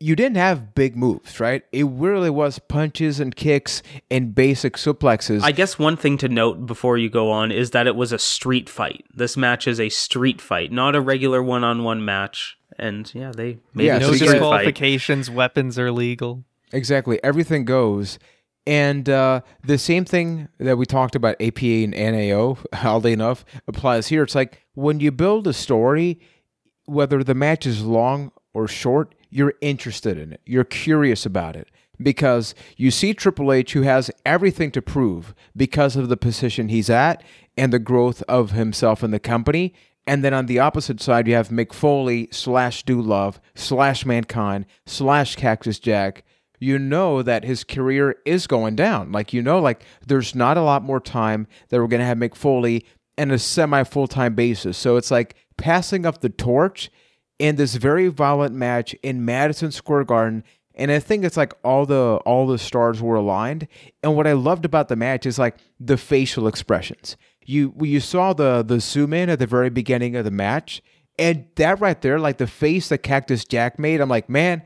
You didn't have big moves, right? It really was punches and kicks and basic suplexes. I guess one thing to note before you go on is that it was a street fight. This match is a street fight, not a regular one-on-one match. And yeah, they made yeah, no disqualifications. Weapons are legal. Exactly, everything goes. And uh, the same thing that we talked about APA and NAO, oddly enough, applies here. It's like when you build a story, whether the match is long or short, you're interested in it. You're curious about it because you see Triple H who has everything to prove because of the position he's at and the growth of himself in the company. And then on the opposite side, you have Mick Foley slash Dude Love slash Mankind slash Cactus Jack you know that his career is going down. Like, you know, like there's not a lot more time that we're going to have Mick Foley in a semi full time basis. So it's like passing up the torch in this very violent match in Madison Square Garden. And I think it's like all the all the stars were aligned. And what I loved about the match is like the facial expressions. You you saw the the zoom in at the very beginning of the match, and that right there, like the face that Cactus Jack made, I'm like, man,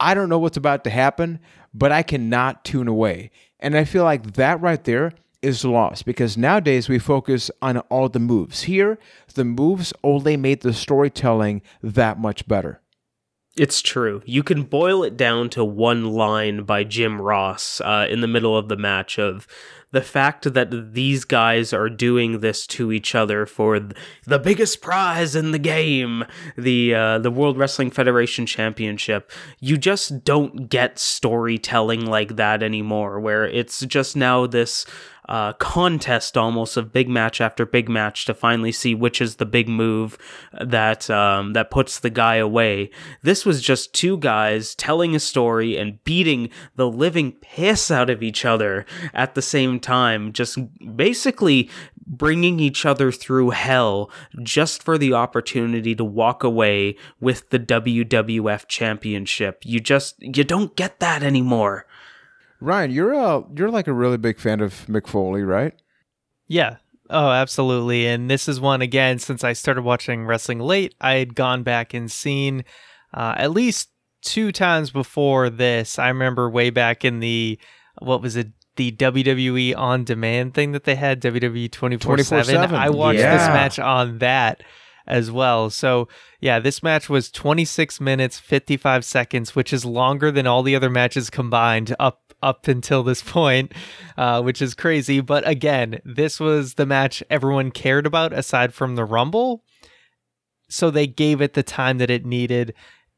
I don't know what's about to happen, but I cannot tune away. And I feel like that right there is lost because nowadays we focus on all the moves. Here, the moves only made the storytelling that much better. It's true. You can boil it down to one line by Jim Ross uh, in the middle of the match of the fact that these guys are doing this to each other for the biggest prize in the game, the uh, the World Wrestling Federation Championship. You just don't get storytelling like that anymore, where it's just now this uh, contest almost of big match after big match to finally see which is the big move that um, that puts the guy away. This was just two guys telling a story and beating the living piss out of each other at the same time, just basically bringing each other through hell just for the opportunity to walk away with the WWF championship. You just you don't get that anymore. Ryan, you're a you're like a really big fan of Mick Foley, right? Yeah. Oh, absolutely. And this is one again since I started watching wrestling late. I had gone back and seen uh, at least two times before this. I remember way back in the what was it? The WWE on demand thing that they had, WWE 24 7. I watched yeah. this match on that as well. So, yeah, this match was 26 minutes, 55 seconds, which is longer than all the other matches combined up up until this point, uh, which is crazy. But again, this was the match everyone cared about aside from the Rumble. So they gave it the time that it needed.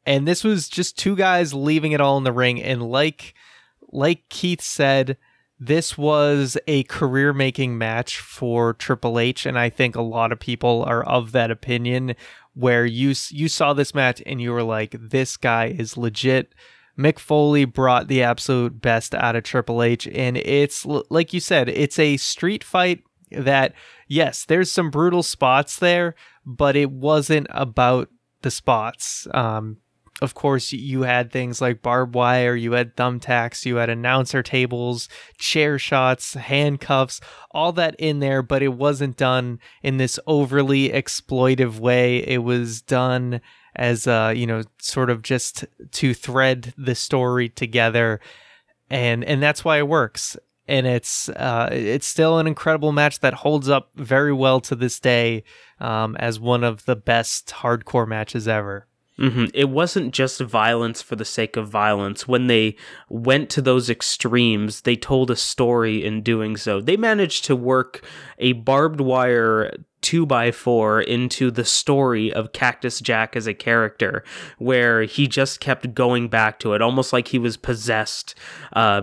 And this was just two guys leaving it all in the ring. And like like Keith said, this was a career making match for Triple H. And I think a lot of people are of that opinion where you you saw this match and you were like, this guy is legit Mick Foley brought the absolute best out of Triple H. And it's, like you said, it's a street fight that, yes, there's some brutal spots there, but it wasn't about the spots. Um, of course, you had things like barbed wire, you had thumbtacks, you had announcer tables, chair shots, handcuffs, all that in there, but it wasn't done in this overly exploitive way. It was done as uh, you know, sort of just to thread the story together, and and that's why it works. And it's uh, it's still an incredible match that holds up very well to this day um, as one of the best hardcore matches ever. Mm-hmm. It wasn't just violence for the sake of violence. When they went to those extremes, they told a story in doing so. They managed to work a barbed wire two by four into the story of Cactus Jack as a character, where he just kept going back to it, almost like he was possessed. Uh,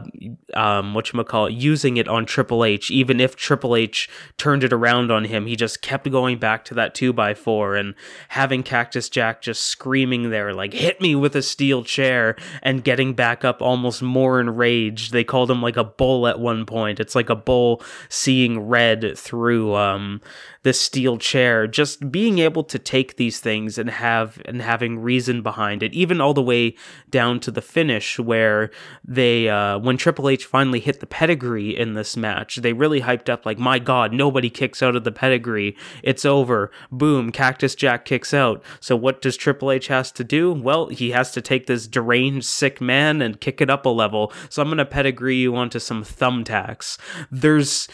um, what you call using it on Triple H, even if Triple H turned it around on him, he just kept going back to that two by four and having Cactus Jack just screaming there, like "hit me with a steel chair," and getting back up almost more enraged. They called him like a bull at one point. It's like a bull seeing red through um, this steel chair. Just being able to take these things and have and having reason behind it, even all the way down to the finish where they uh, when Triple H finally hit the pedigree in this match, they really hyped up like, my God, nobody kicks out of the pedigree. It's over. Boom, Cactus Jack kicks out. So what does Triple H has to do? Well, he has to take this deranged sick man and kick it up a level. So I'm gonna pedigree you onto some thumbtacks. There's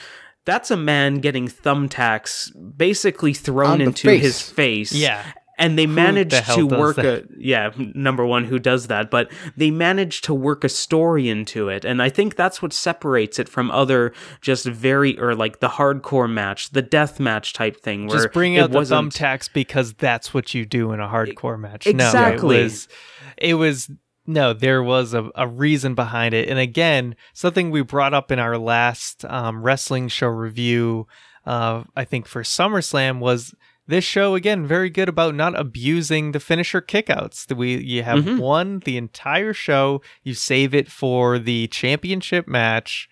that's a man getting thumbtacks basically thrown into face. his face. Yeah. And they managed the to work that? a yeah, number one, who does that? But they managed to work a story into it. And I think that's what separates it from other just very or like the hardcore match, the death match type thing where Just bring it out the wasn't thumbtacks because that's what you do in a hardcore match. Exactly. No, it was, it was no, there was a, a reason behind it. And again, something we brought up in our last um, wrestling show review, uh, I think for SummerSlam, was this show again very good about not abusing the finisher kickouts. That we you have Mhm. won the entire show, you save it for the championship match.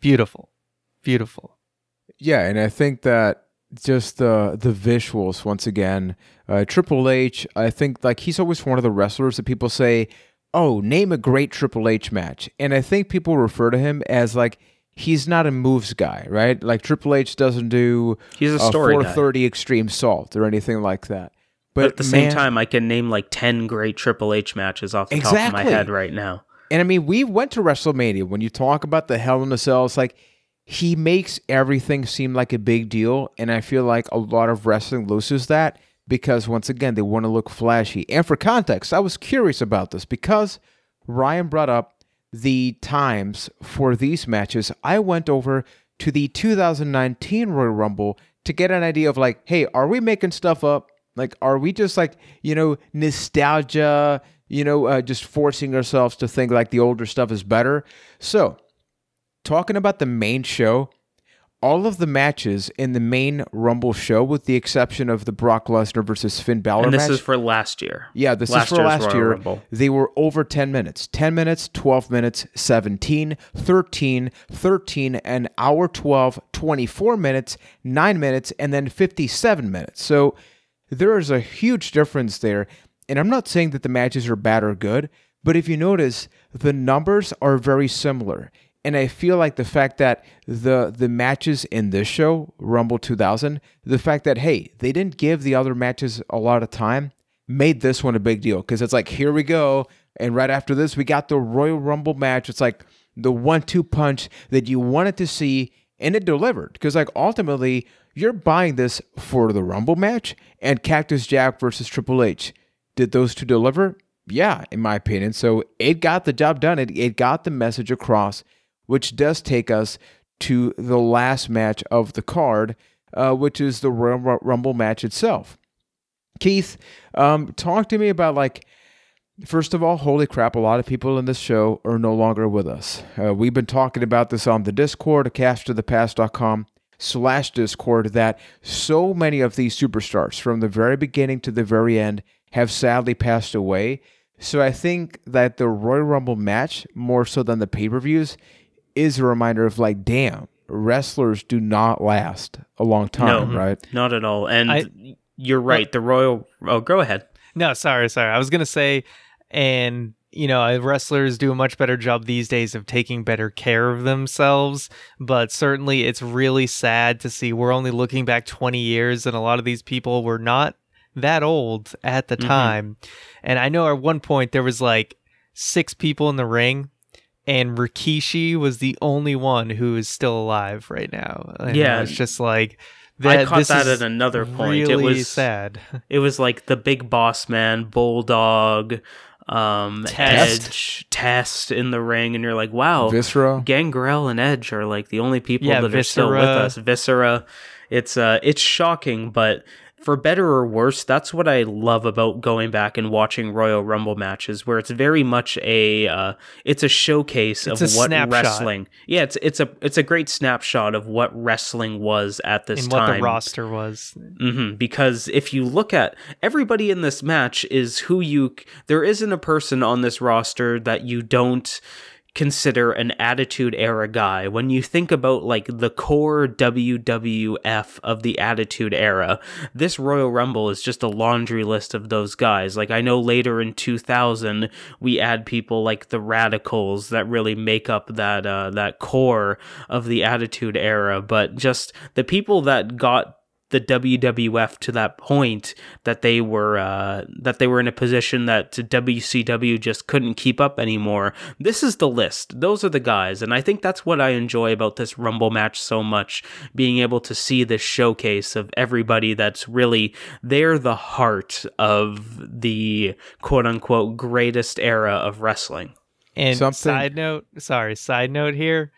Beautiful, beautiful. Yeah, and I think that just the the visuals once again. Uh, Triple H, I think like he's always one of the wrestlers that people say, "Oh, name a great Triple H match," and I think people refer to him as like he's not a moves guy, right? Like Triple H doesn't do He's a story guy. 430 Extreme Salt or anything like that. But at the same time, I can name like 10 great Triple H matches off the top of my head right now. And I mean, we went to WrestleMania. When you talk about the Hell in a Cell, it's like he makes everything seem like a big deal. And I feel like a lot of wrestling loses that because, once again, they want to look flashy. And for context, I was curious about this because Ryan brought up the times for these matches. I went over to the 2019 Royal Rumble to get an idea of like, hey, are we making stuff up? Like, are we just like, you know, nostalgia, you know, uh, just forcing ourselves to think like the older stuff is better? So, talking about the main show, all of the matches in the main Rumble show, with the exception of the Brock Lesnar versus Finn Balor And this match, is for last year. yeah, this last is for last Royal year. Rumble. They were over 10 minutes. 10 minutes, 12 minutes, 17, 13, 13, an hour 12, 24 minutes, 9 minutes, and then 57 minutes. So there is a huge difference there. And I'm not saying that the matches are bad or good, but if you notice, the numbers are very similar. And I feel like the fact that the the matches in this show, Rumble 2000, the fact that hey, they didn't give the other matches a lot of time, made this one a big deal because it's like here we go, and right after this we got the Royal Rumble match. It's like the one-two punch that you wanted to see, and it delivered. Because like ultimately, you're buying this for the Rumble match and Cactus Jack versus Triple H. Did those two deliver? Yeah, in my opinion. So it got the job done. It it got the message across, which does take us to the last match of the card, uh, which is the Royal Rumble match itself. Keith, um, talk to me about like, first of all, holy crap, a lot of people in this show are no longer with us. Uh, we've been talking about this on the Discord, castofthepast.com slash Discord, that so many of these superstars from the very beginning to the very end have sadly passed away. So I think that the Royal Rumble match, more so than the pay-per-views, is a reminder of like, damn, wrestlers do not last a long time, no, right? not at all. And I- you're right. The Royal. Oh, go ahead. No, sorry, sorry. I was gonna say, and you know, wrestlers do a much better job these days of taking better care of themselves. But certainly, it's really sad to see. We're only looking back 20 years, and a lot of these people were not that old at the Mhm. time. And I know at one point there was like six people in the ring. And Rikishi was the only one who is still alive right now. And Yeah. it's just like I caught this that is at another point. Really it was sad. It was like the big boss man, Bulldog, um, Test. Edge, Test in the ring, and you're like, wow, Viscera. Gangrel and Edge are like the only people Yeah, that are still with us. Viscera, it's uh, it's shocking, but for better or worse, that's what I love about going back and watching Royal Rumble matches, where it's very much a uh, it's a showcase It's of a what snapshot. wrestling. Yeah, it's it's a it's a great snapshot of what wrestling was at this and time. what the roster was. hmm Because if you look at everybody in this match, is who you there isn't a person on this roster that you don't consider an attitude era guy. When you think about like the core WWF of the attitude era, this Royal Rumble is just a laundry list of those guys. Like I know later in 2000 we add people like the Radicals that really make up that uh, that core of the attitude era, but just the people that got the WWF to that point that they were uh, that they were in a position that WCW just couldn't keep up anymore. This is the list. Those are the guys, and I think that's what I enjoy about this Rumble match so much. Being able to see this showcase of everybody that's really they're the heart of the quote unquote greatest era of wrestling. And Something- side note, sorry, side note here.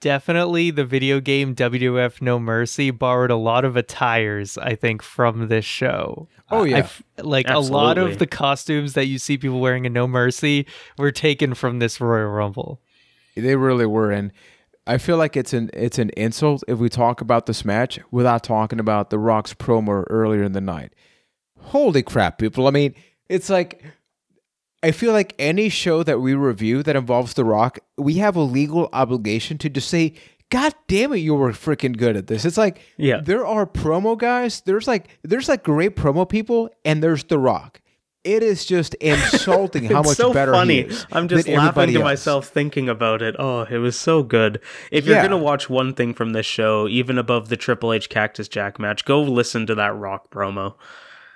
Definitely the video game WWF No Mercy borrowed a lot of attires, I think, from this show. Oh, yeah. I f- like a lot of the costumes that you see people wearing in No Mercy were taken from this Royal Rumble. They really were, and I feel like it's an it's an insult if we talk about this match without talking about The Rock's promo earlier in the night. Holy crap, people! I mean, it's like I feel like any show that we review that involves The Rock, we have a legal obligation to just say, "God damn it, you were freaking good at this." It's like Yeah. there are promo guys. There's like there's like great promo people, and there's The Rock. It is just insulting how much so better funny. he is I'm just laughing to else. myself thinking about it. Oh, it was so good. If you're Yeah. gonna watch one thing from this show, even above the Triple H Cactus Jack match, go listen to that Rock promo.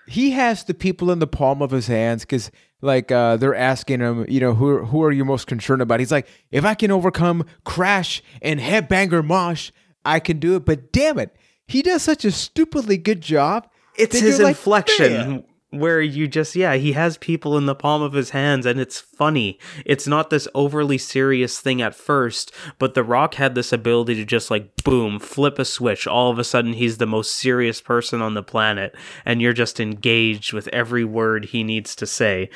he has the people in the palm of his hands because like uh, they're asking him you know who, who are you most concerned about? He's like if i can overcome crash and headbanger mosh i can do it. But damn it he does such a stupidly good job It's his like, inflection. "Man." Where you just yeah, he has people in the palm of his hands and it's funny. It's not this overly serious thing at first, but The Rock had this ability to just like boom, flip a switch. All of a sudden he's the most serious person on the planet and you're just engaged with every word he needs to say.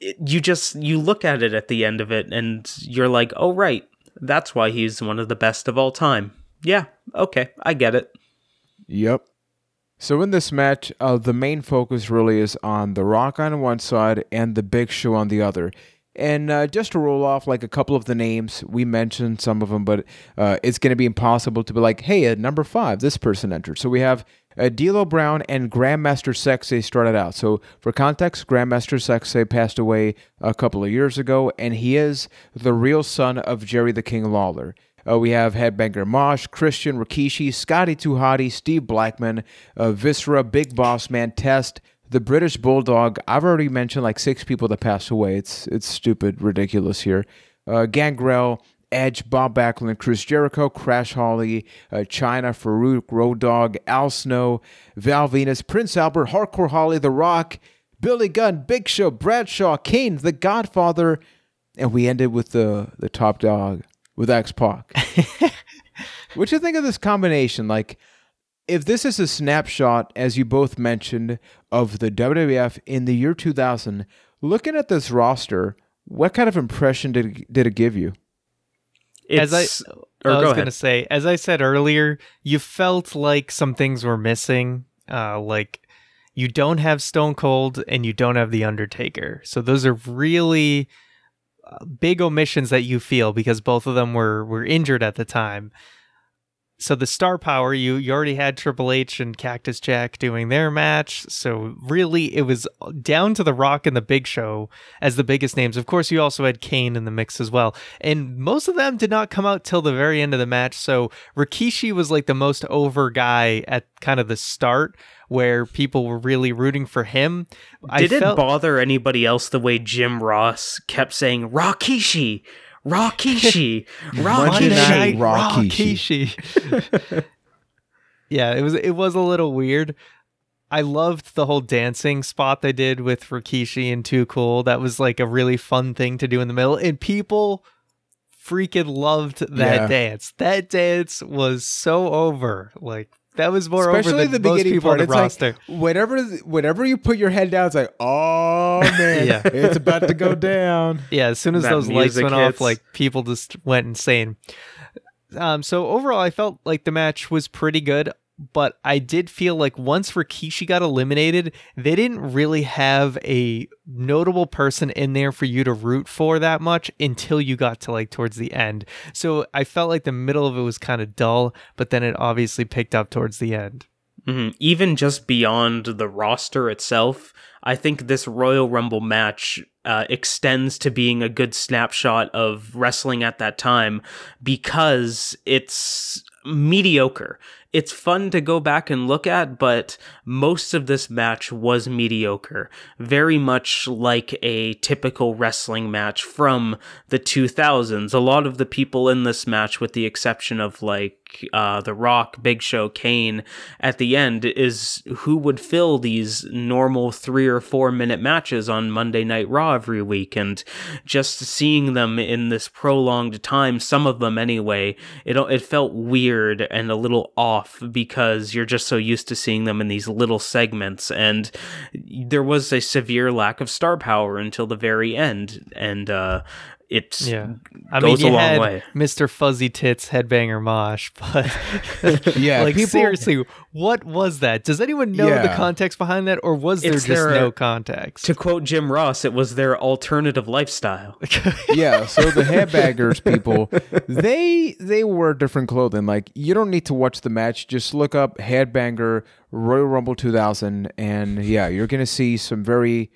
You just you look at it at the end of it and you're like, "Oh right, that's why he's one of the best of all time." Yeah, okay, I get it. Yep. So in this match, uh, the main focus really is on The Rock on one side and The Big Show on the other. And uh, just to roll off like a couple of the names, we mentioned some of them, but uh, it's going to be impossible to be like, hey, at number five, this person entered. So we have uh, D'Lo Brown and Grandmaster Sexay started out. So for context, Grandmaster Sexay passed away a couple of years ago, and he is the real son of Jerry the King Lawler. Uh, we have Headbanger Mosh, Christian Rikishi, Scotty Hottie, Steve Blackman, uh, Viscera, Big Boss Man, Test, the British Bulldog. I've already mentioned like six people that passed away. It's it's stupid, ridiculous here. Uh, Gangrel, Edge, Bob Backlund, Chris Jericho, Crash Holly, uh, Chyna, Farouk, Road Dog, Al Snow, Val Venis, Prince Albert, Hardcore Holly, The Rock, Billy Gunn, Big Show, Bradshaw, Kane, The Godfather, and we ended with the the top dog with X Pac. what do you think of this combination? Like, if this is a snapshot, as you both mentioned, of the WWF in the year 2000, looking at this roster, what kind of impression did it, did it give you? It's, As I- or I was ahead. gonna say, as I said earlier, you felt like some things were missing. Uh, like you don't have Stone Cold and you don't have the Undertaker. So those are really big omissions that you feel because both of them were were injured at the time. So the star power, you you already had Triple H and Cactus Jack doing their match. So really, it was down to The Rock and The Big Show as the biggest names. Of course, you also had Kane in the mix as well, and most of them did not come out till the very end of the match. So Rikishi was like the most over guy at kind of the start, where people were really rooting for him. I Did it felt- bother anybody else the way Jim Ross kept saying Rakishi, Rakishi, Monday Rakishi? Night Night Rikishi. Rikishi. yeah, it was it was a little weird, I loved the whole dancing spot they did with Rikishi and Too Cool. That was like a really fun thing to do in the middle, and people freaking loved that Yeah. dance. That dance was so over. Like that was more Especially over the most beginning people part. the It's roster. like whenever whenever you put your head down, it's like, oh man, Yeah. it's about to go down. Yeah, as soon as That those lights went hits. off, like people just went insane. Um, so overall, I felt like the match was pretty good, but I did feel like once Rikishi got eliminated, they didn't really have a notable person in there for you to root for that much until you got to like towards the end. So I felt like the middle of it was kind of dull, but then it obviously picked up towards the end. Mhm. Even just beyond the roster itself, I think this Royal Rumble match uh, extends to being a good snapshot of wrestling at that time because it's mediocre. It's fun to go back and look at, but most of this match was mediocre. Very much like a typical wrestling match from the 2000s. A lot of the people in this match, with the exception of like uh, The Rock, Big Show, Kane, at the end, is who would fill these normal three or four minute matches on Monday Night Raw every week. And just seeing them in this prolonged time, some of them anyway, it, it felt weird and a little off because you're just so used to seeing them in these little segments. And there was a severe lack of star power until the very end. And, uh, it Yeah. I goes mean, a long had way. Mr. Fuzzy Tits Headbanger Mosh, but Yeah, like people- seriously, what was that? Does anyone know the context behind that, or was there It's just their- no context? To quote Jim Ross, it was their alternative lifestyle. yeah so the headbangers people they they wear different clothing like you don't need to watch the match just look up headbanger royal rumble 2000 and yeah you're gonna see some very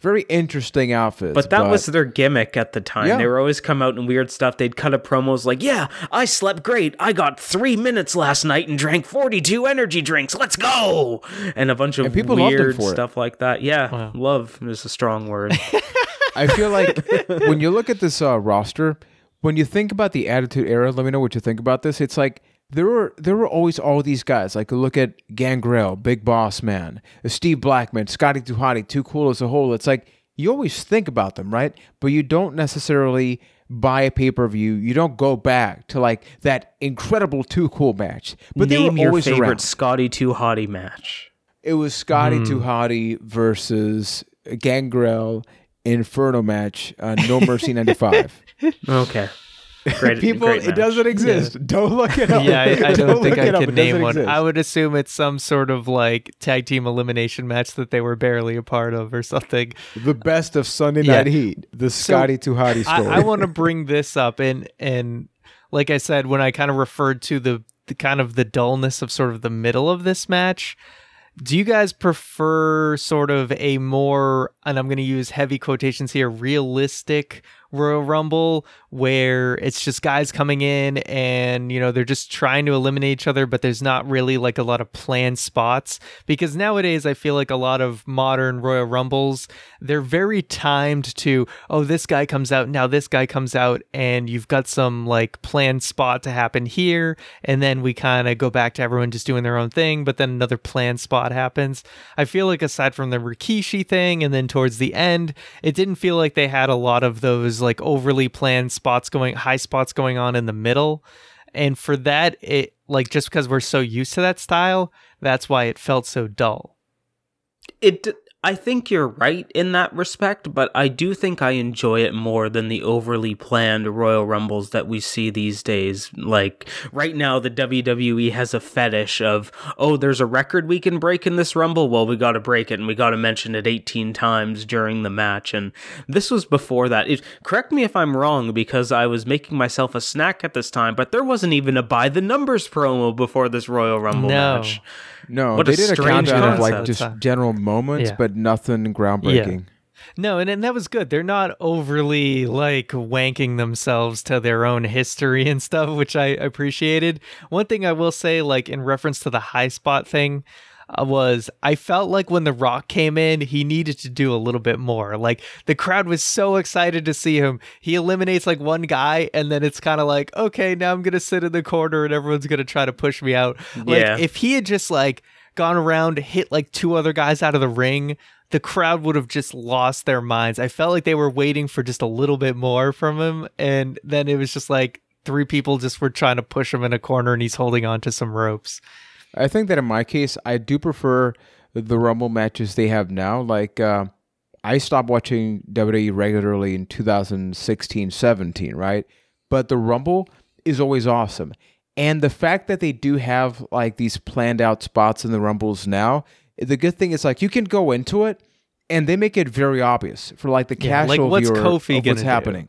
very interesting outfits But that was their gimmick at the time. Yeah. They were always come out in weird stuff. They'd cut up promos like, "Yeah, I slept great. I got three minutes last night and drank forty-two energy drinks. Let's go!" And a bunch of And people loved weird for it. stuff like that. Yeah, Wow. love is a strong word. i feel like when you look at this uh, roster when you think about the attitude era let me know what you think about this it's like there were there were always all these guys. Like look at gangrel big boss man steve blackman Scotty 2 Hotty too cool as a whole it's like you always think about them right? But you don't necessarily buy a pay-per-view. You don't go back to like that incredible too cool match. But they Name were your always favorite around Scotty 2 Hotty match. it was Scotty 2 Hotty versus gangrel inferno match uh, no mercy 95 Okay, great. People, great it doesn't exist. Don't look it up. yeah, I, I don't think I it can name one. exist. I would assume it's some sort of like tag team elimination match that they were barely a part of or something. the best of Sunday Yeah. Night Heat, the Scotty 2 Hotty I, story. I want to bring this up and and like I said when I kind of referred to the, the kind of the dullness of sort of the middle of this match. Do you guys prefer sort of a more and I'm going to use heavy quotations here realistic Royal Rumble where it's just guys coming in and you know they're just trying to eliminate each other but there's not really like a lot of planned spots. Because nowadays I feel like a lot of modern Royal Rumbles they're very timed to oh this guy comes out now this guy comes out and you've got some like planned spot to happen here and then we kind of go back to everyone just doing their own thing but then another planned spot happens. I feel like aside from the Rikishi thing and then towards the end it didn't feel like they had a lot of those like overly planned spots going high spots going on in the middle. And for that it like just because we're so used to that style that's why it felt so dull. It I think you're right in that respect, but I do think I enjoy it more than the overly planned Royal Rumbles that we see these days. Like right now the WWE has a fetish of, oh, there's a record we can break in this Rumble, well we got to break it and we got to mention it 18 times during the match and this was before that. It, correct me if I'm wrong because I was making myself a snack at this time, but there wasn't even a by the numbers promo before this Royal Rumble No. match. no, What a they did a strange countdown of like just general moments, Yeah. but nothing groundbreaking. No, and, and that was good. They're not overly like wanking themselves to their own history and stuff, which I appreciated. One thing I will say, like in reference to the high spot thing, uh, was I felt like when The Rock came in, he needed to do a little bit more. Like the crowd was so excited to see him. He eliminates like one guy, and then it's kind of like, okay, now I'm gonna sit in the corner and everyone's gonna try to push me out. Like Yeah. if he had just like gone around, hit like two other guys out of the ring, the crowd would have just lost their minds. I felt like they were waiting for just a little bit more from him. And then it was just like three people just were trying to push him in a corner and he's holding on to some ropes. I think that in my case, I do prefer the Rumble matches they have now. Like, uh, I stopped watching WWE regularly in 2016 17, right? But the Rumble is always awesome. And the fact that they do have like these planned out spots in the Rumbles now, the good thing is like you can go into it and they make it very obvious for like the Yeah, like, casual what's viewer Kofi of what's gonna do? happening.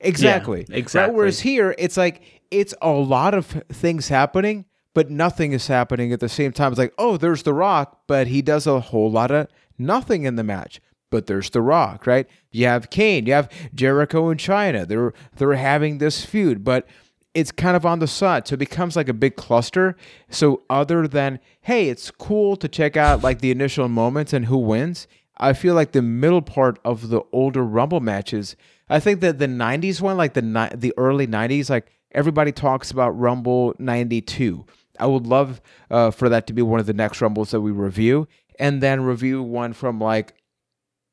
Exactly. Yeah, exactly. Right? Whereas here, it's like it's a lot of things happening, but nothing is happening at the same time. It's like, oh, there's The Rock, but he does a whole lot of nothing in the match. But there's The Rock, right? You have Kane, you have Jericho and Chyna. They're they're having this feud, but it's kind of on the side. So it becomes like a big cluster. So other than, hey, it's cool to check out like the initial moments and who wins, I feel like the middle part of the older Rumble matches, I think that the 90s one, like the ni- the early 90s, like everybody talks about Rumble 92. I would love uh, for that to be one of the next Rumbles that we review, and then review one from like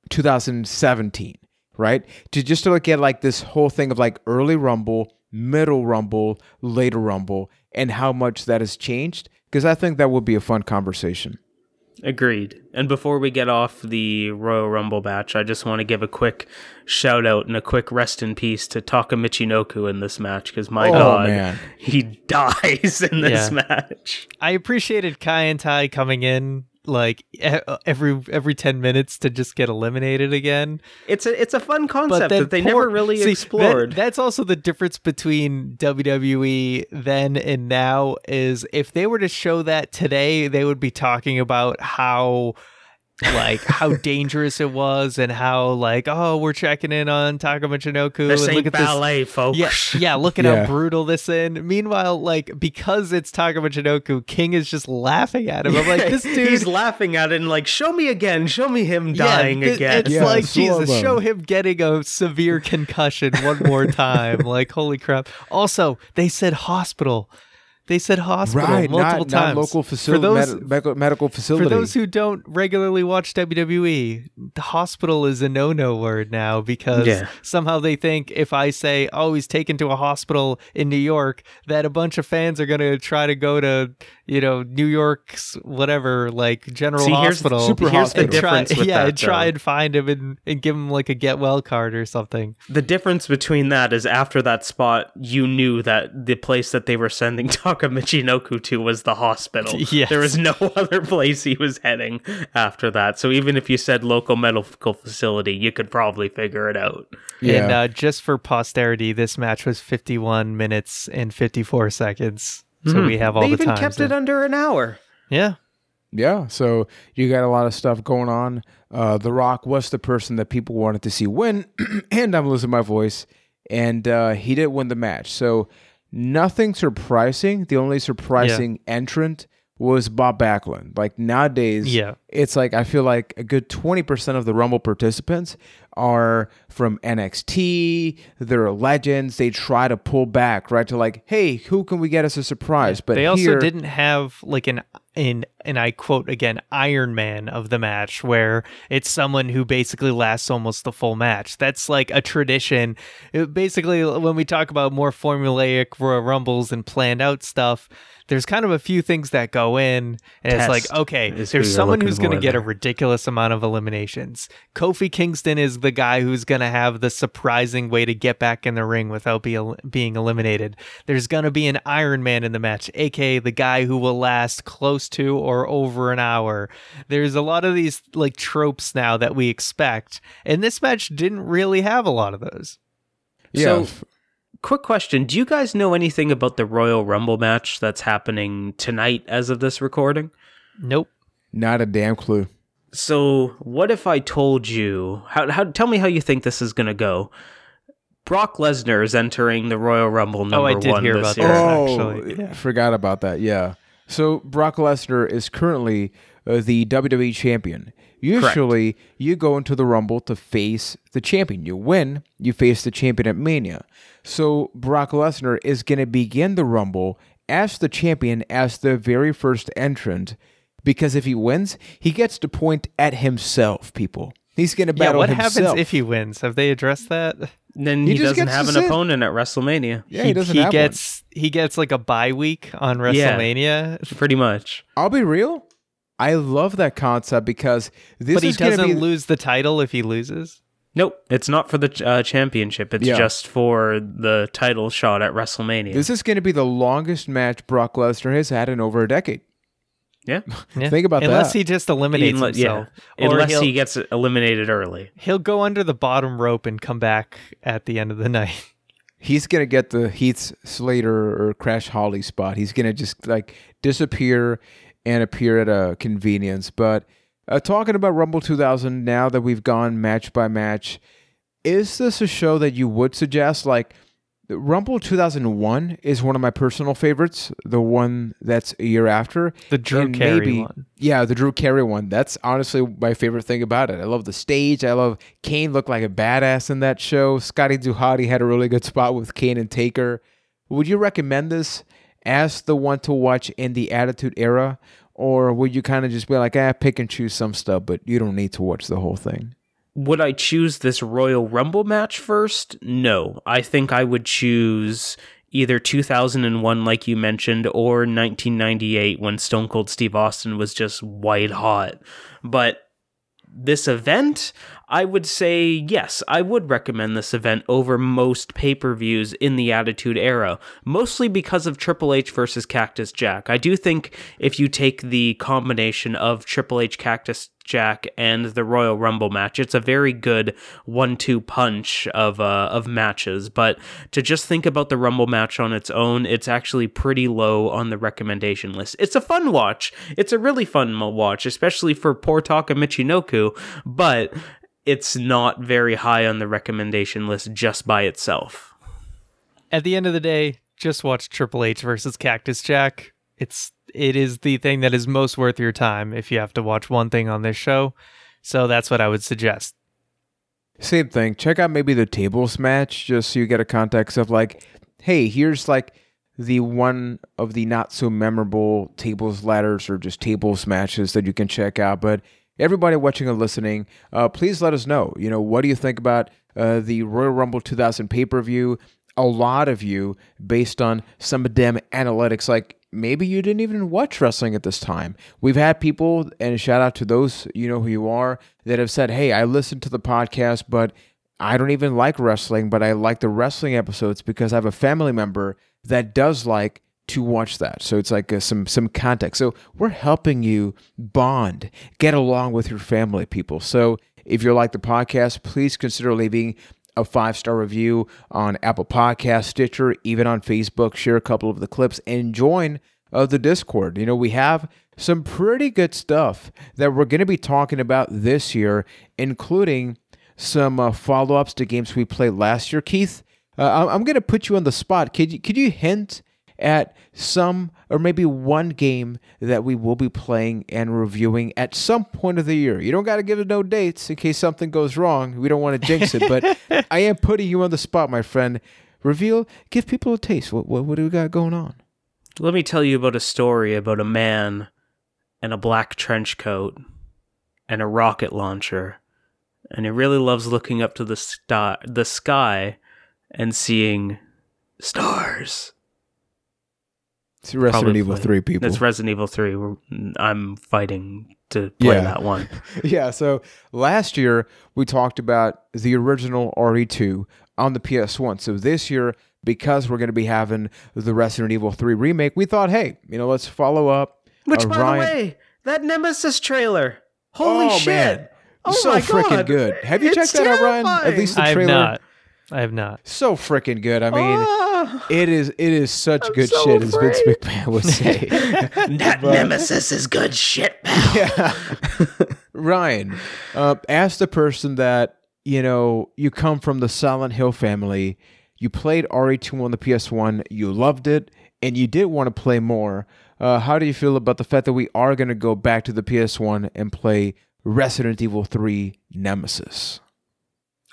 2017, right? To just to look at like this whole thing of like early Rumble, middle Rumble, later Rumble, and how much that has changed. Because I think that would be a fun conversation. Agreed. And before we get off the Royal Rumble match, I just want to give a quick shout out and a quick rest in peace to Taka Michinoku in this match because my Oh, god, man. he dies in this Yeah. match. I appreciated Kaientai coming in like every every 10 minutes to just get eliminated again. It's a it's a fun concept that they never really See, that- explored. that's also the difference between WWE then and now is if they were to show that today, they would be talking about how like how dangerous it was and how like oh we're checking in on Taka Michinoku this and ain't look at this ballet, folks. yeah, yeah. Look at Yeah. how brutal this is. Meanwhile, like because it's Taka Michinoku, King is just laughing at him. I'm like, this dude. He's laughing at it and like, show me again, show me him dying thi- again. It's Yeah, like slow-mo. Jesus, show him getting a severe concussion one more time. like holy crap! Also, they said hospital. They said hospital Right, multiple not, times. not local facility, For those, medical, medical facility. for those who don't regularly watch WWE, the hospital is a no-no word now because Yeah. somehow they think if I say, "Oh, he's taken to a hospital in New York," that a bunch of fans are going to try to go to, you know, New York's whatever, like General See, here's- Hospital. Super Here's the hospital. try, difference with yeah, that, and try and find him and, and give him like a get well card or something. The difference between that is after that spot, you knew that the place that they were sending Michinoku to was the hospital. Yes. There was no other place he was heading after that. So even if you said local medical facility, you could probably figure it out. yeah. And uh, just for posterity, this match was 51 minutes and 54 seconds. So we have all they the even times kept in. it under an hour. Yeah. Yeah, so you got a lot of stuff going on. Uh, the Rock was the person that people wanted to see win, and I'm losing my voice, and uh, he did win the match. So nothing surprising. The only surprising entrant was Bob Backlund. Like nowadays, Yeah. it's like I feel like a good 20% of the Rumble participants are from NXT. They're legends. They try to pull back, right? To like, hey, who can we get as a surprise? But they also here- didn't have like an in and I quote again Iron Man of the match where it's someone who basically lasts almost the full match. That's like a tradition. It basically when we talk about more formulaic Royal Rumbles and planned out stuff, there's kind of a few things that go in and it's like okay, there's someone who's going to for get a ridiculous amount of eliminations. Kofi Kingston is the guy who's going to have the surprising way to get back in the ring without be, being eliminated. There's going to be an Iron Man in the match, aka the guy who will last close to or over an hour. There's a lot of these like tropes now that we expect, and this match didn't really have a lot of those. yeah. So- Quick question Do you guys know anything about the Royal Rumble match that's happening tonight as of this recording? Nope. not a damn clue. So, what if I told you? How, how? Tell me how you think this is going to go. Brock Lesnar is entering the Royal Rumble number Oh, I did one hear this about year. that. Oh, yeah. forgot about that. Yeah. So Brock Lesnar is currently uh, the WWE champion. Usually, you go into the Rumble to face the champion. You win, you face the champion at Mania. So Brock Lesnar is going to begin the Rumble as the champion, as the very first entrant, because if he wins, he gets to point at himself. People, he's going to battle Yeah, battle what himself. happens if he wins? Have they addressed that? Then He he, doesn't have an sit. opponent at WrestleMania. Yeah, he, doesn't he have gets he gets like a bye week on Yeah. WrestleMania, Pretty much. I'll be real. I love that concept because this but he is going to doesn't be lose the title if he loses. Nope, it's not for the uh, championship. It's Yeah. just for the title shot at WrestleMania. this is going to be the longest match Brock Lesnar has had in over a decade. yeah, Yeah. Think about Unless that. Unless he just eliminates Unle- himself, yeah. Unless he'll, he gets eliminated early. he'll go under the bottom rope and come back at the end of the night. He's going to get the Heath Slater or Crash Holly spot. He's going to just like disappear and appear at a convenience. But uh, talking about Rumble 2000, now that we've gone match by match, is this a show that you would suggest? Like, Rumble 2001 is one of my personal favorites, the one that's a year after. The Drew And Carey maybe- one. Yeah, the Drew Carey one. That's honestly my favorite thing about it. I love the stage. I love Kane looked like a badass in that show. Scotty 2 Hotty had a really good spot with Kane and Taker. Would you recommend this as the one to watch in the Attitude Era? Or would you kind of just be like, ah, pick and choose some stuff, but you don't need to watch the whole thing? Would I choose this Royal Rumble match first? No. I think I would choose either 2001, like you mentioned, or 1998 when Stone Cold Steve Austin was just white hot. But this event, I would say yes, I would recommend this event over most pay per views in the Attitude Era, mostly because of Triple H versus Cactus Jack. I do think if you take the combination of Triple H, Cactus Jack, and the Royal Rumble match, it's a very good one-two punch of uh, of matches. But to just think about the Rumble match on its own, it's actually pretty low on the recommendation list. It's a fun watch. It's a really fun watch, especially for poor Taka Michinoku, but it's not very high on the recommendation list just by itself. At the end of the day, just watch Triple H versus Cactus Jack. It's it is the thing that is most worth your time if you have to watch one thing on this show. So that's what I would suggest. Same thing. Check out maybe the tables match just so you get a context of like, hey, here's like the one of the not so memorable tables ladders or just tables matches that you can check out. But everybody watching and listening, uh, please let us know. You know, what do you think about uh, the Royal Rumble 2000 pay per view? A lot of you, based on some them analytics, like maybe you didn't even watch wrestling at this time. We've had people, and shout out to those, you know who you are, that have said, Hey, I listened to the podcast, but I don't even like wrestling, but I like the wrestling episodes because I have a family member that does like to watch that. So it's like uh, some some context. So we're helping you bond, get along with your family, people. So if you like the podcast, please consider leaving a five star review on Apple Podcast, Stitcher, even on Facebook. Share a couple of the clips and join uh, the Discord. You know, we have some pretty good stuff that we're going to be talking about this year, including some uh, follow ups to games we played last year. Keith, uh, I'm- I'm going to put you on the spot. Could you, could you hint at some or maybe one game that we will be playing and reviewing at some point of the year? You don't got to give it no dates in case something goes wrong. We don't want to jinx it, but I am putting you on the spot, my friend. Reveal, give people a taste. What, what, what do we got going on? Let me tell you about a story about a man in a black trench coat and a rocket launcher, and he really loves looking up to the star, the sky, and seeing stars. It's Resident Probably Evil play- 3 people. It's Resident Evil Three. We're, I'm fighting to play Yeah. that one. yeah, so last year we talked about the original RE2 on the PS1. So this year, because we're going to be having the Resident Evil 3 remake, we thought, hey, you know, let's follow up. Which, by Ryan- the way, that Nemesis trailer. Holy Oh, shit! man. Oh so freaking good. Have you It's checked that out, Ryan? At least the I have trailer. Not. I have not. So freaking good. I mean, Ah, it is it is such I'm good so shit, as Vince afraid. McMahon would say. that Nemesis is good shit, pal. yeah. Ryan, uh, ask the person that, you know, you come from the Silent Hill family, you played RE2 on the PS1, you loved it, and you did want to play more. Uh, how do you feel about the fact that we are going to go back to the PS1 and play Resident Evil 3 Nemesis?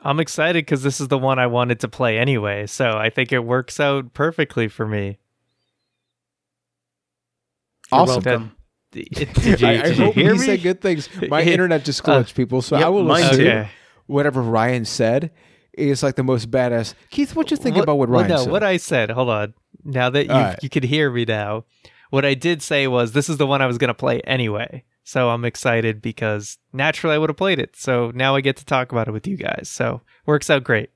I'm excited because this is the one I wanted to play anyway. So I think it works out perfectly for me. You're Awesome. welcome. It- did you, I, I did you hope hear he me? said good things. My It- internet just glitched, uh, people, so yep, I will mine assume too. Okay. whatever Ryan said is like the most badass. Keith, what you think What- about what well, Ryan no, said? what I said. Hold on. Now that you Alright. you could hear me now, what I did say was this is the one I was going to play anyway. So I'm excited because naturally I would have played it. So now I get to talk about it with you guys. So works out great.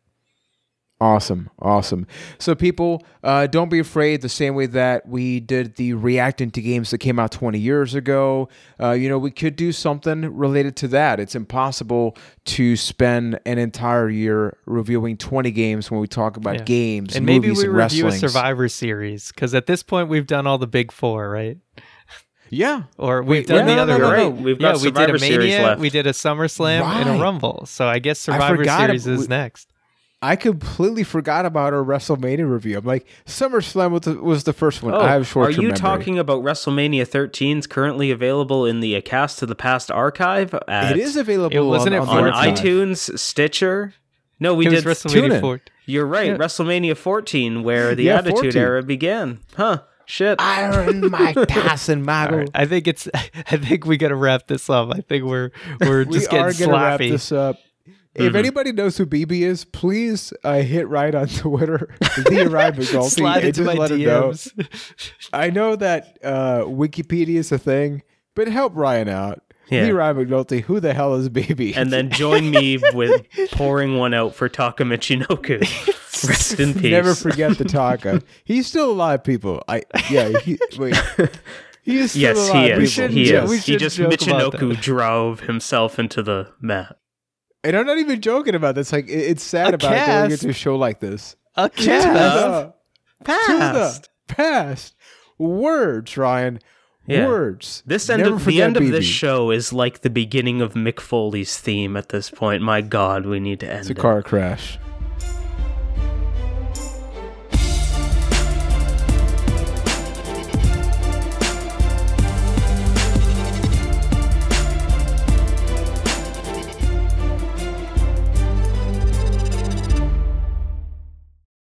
Awesome, awesome. So, people, uh, don't be afraid. The same way that we did the reacting to games that came out 20 years ago, uh, you know, we could do something related to that. It's impossible to spend an entire year reviewing 20 games when we talk about Yeah. games, And maybe movies, we and review a. Survivor series because at this point we've done all the big four, right? Yeah, Or we've Wait, done no, the other. no, no, You're no. right. We've yeah, got we did a Survivor Series Mania, left. we did a SummerSlam, and a Rumble. So I guess Survivor forgot Series ab- is next. I completely forgot about our WrestleMania review. I'm like, SummerSlam was the, was the first one. Oh, I have short are you talking about WrestleMania 13's currently available in the A Cast to the Past archive? At, It is available It wasn't on, it on, on the 14? archive. iTunes, Stitcher. No, we it did. was WrestleMania in. 4. You're right. Yeah. WrestleMania 14, where the Yeah, Attitude 14. Era began. Huh? Shit. Iron Mike Tyson, All Michael. right, I think it's. I think we got to wrap this up. I think we're we're we just are getting gonna wrap this up. If Mhm. anybody knows who BB is, please uh, hit right on Twitter. the Ryan McNulty, Slide and into just my let him know. I know that uh, Wikipedia is a thing, but help Ryan out. Yeah. The Ryan McNulty, who the hell is BB? and then join me with pouring one out for Taka Michinoku. Rest in peace. never forget the taco. He's still alive, people. I yeah. He, wait, he is still Yes, alive. he is. He is. He just Michinoku drove himself into the mat. And I'm not even joking about this. Like, it- it's sad A about going cast? into a show like this. A cast. Past. past words, Ryan. Yeah. Words. This end Never of the end of this show is like the beginning of Mick Foley's theme at this point. My God, we need to end It's a it. car crash.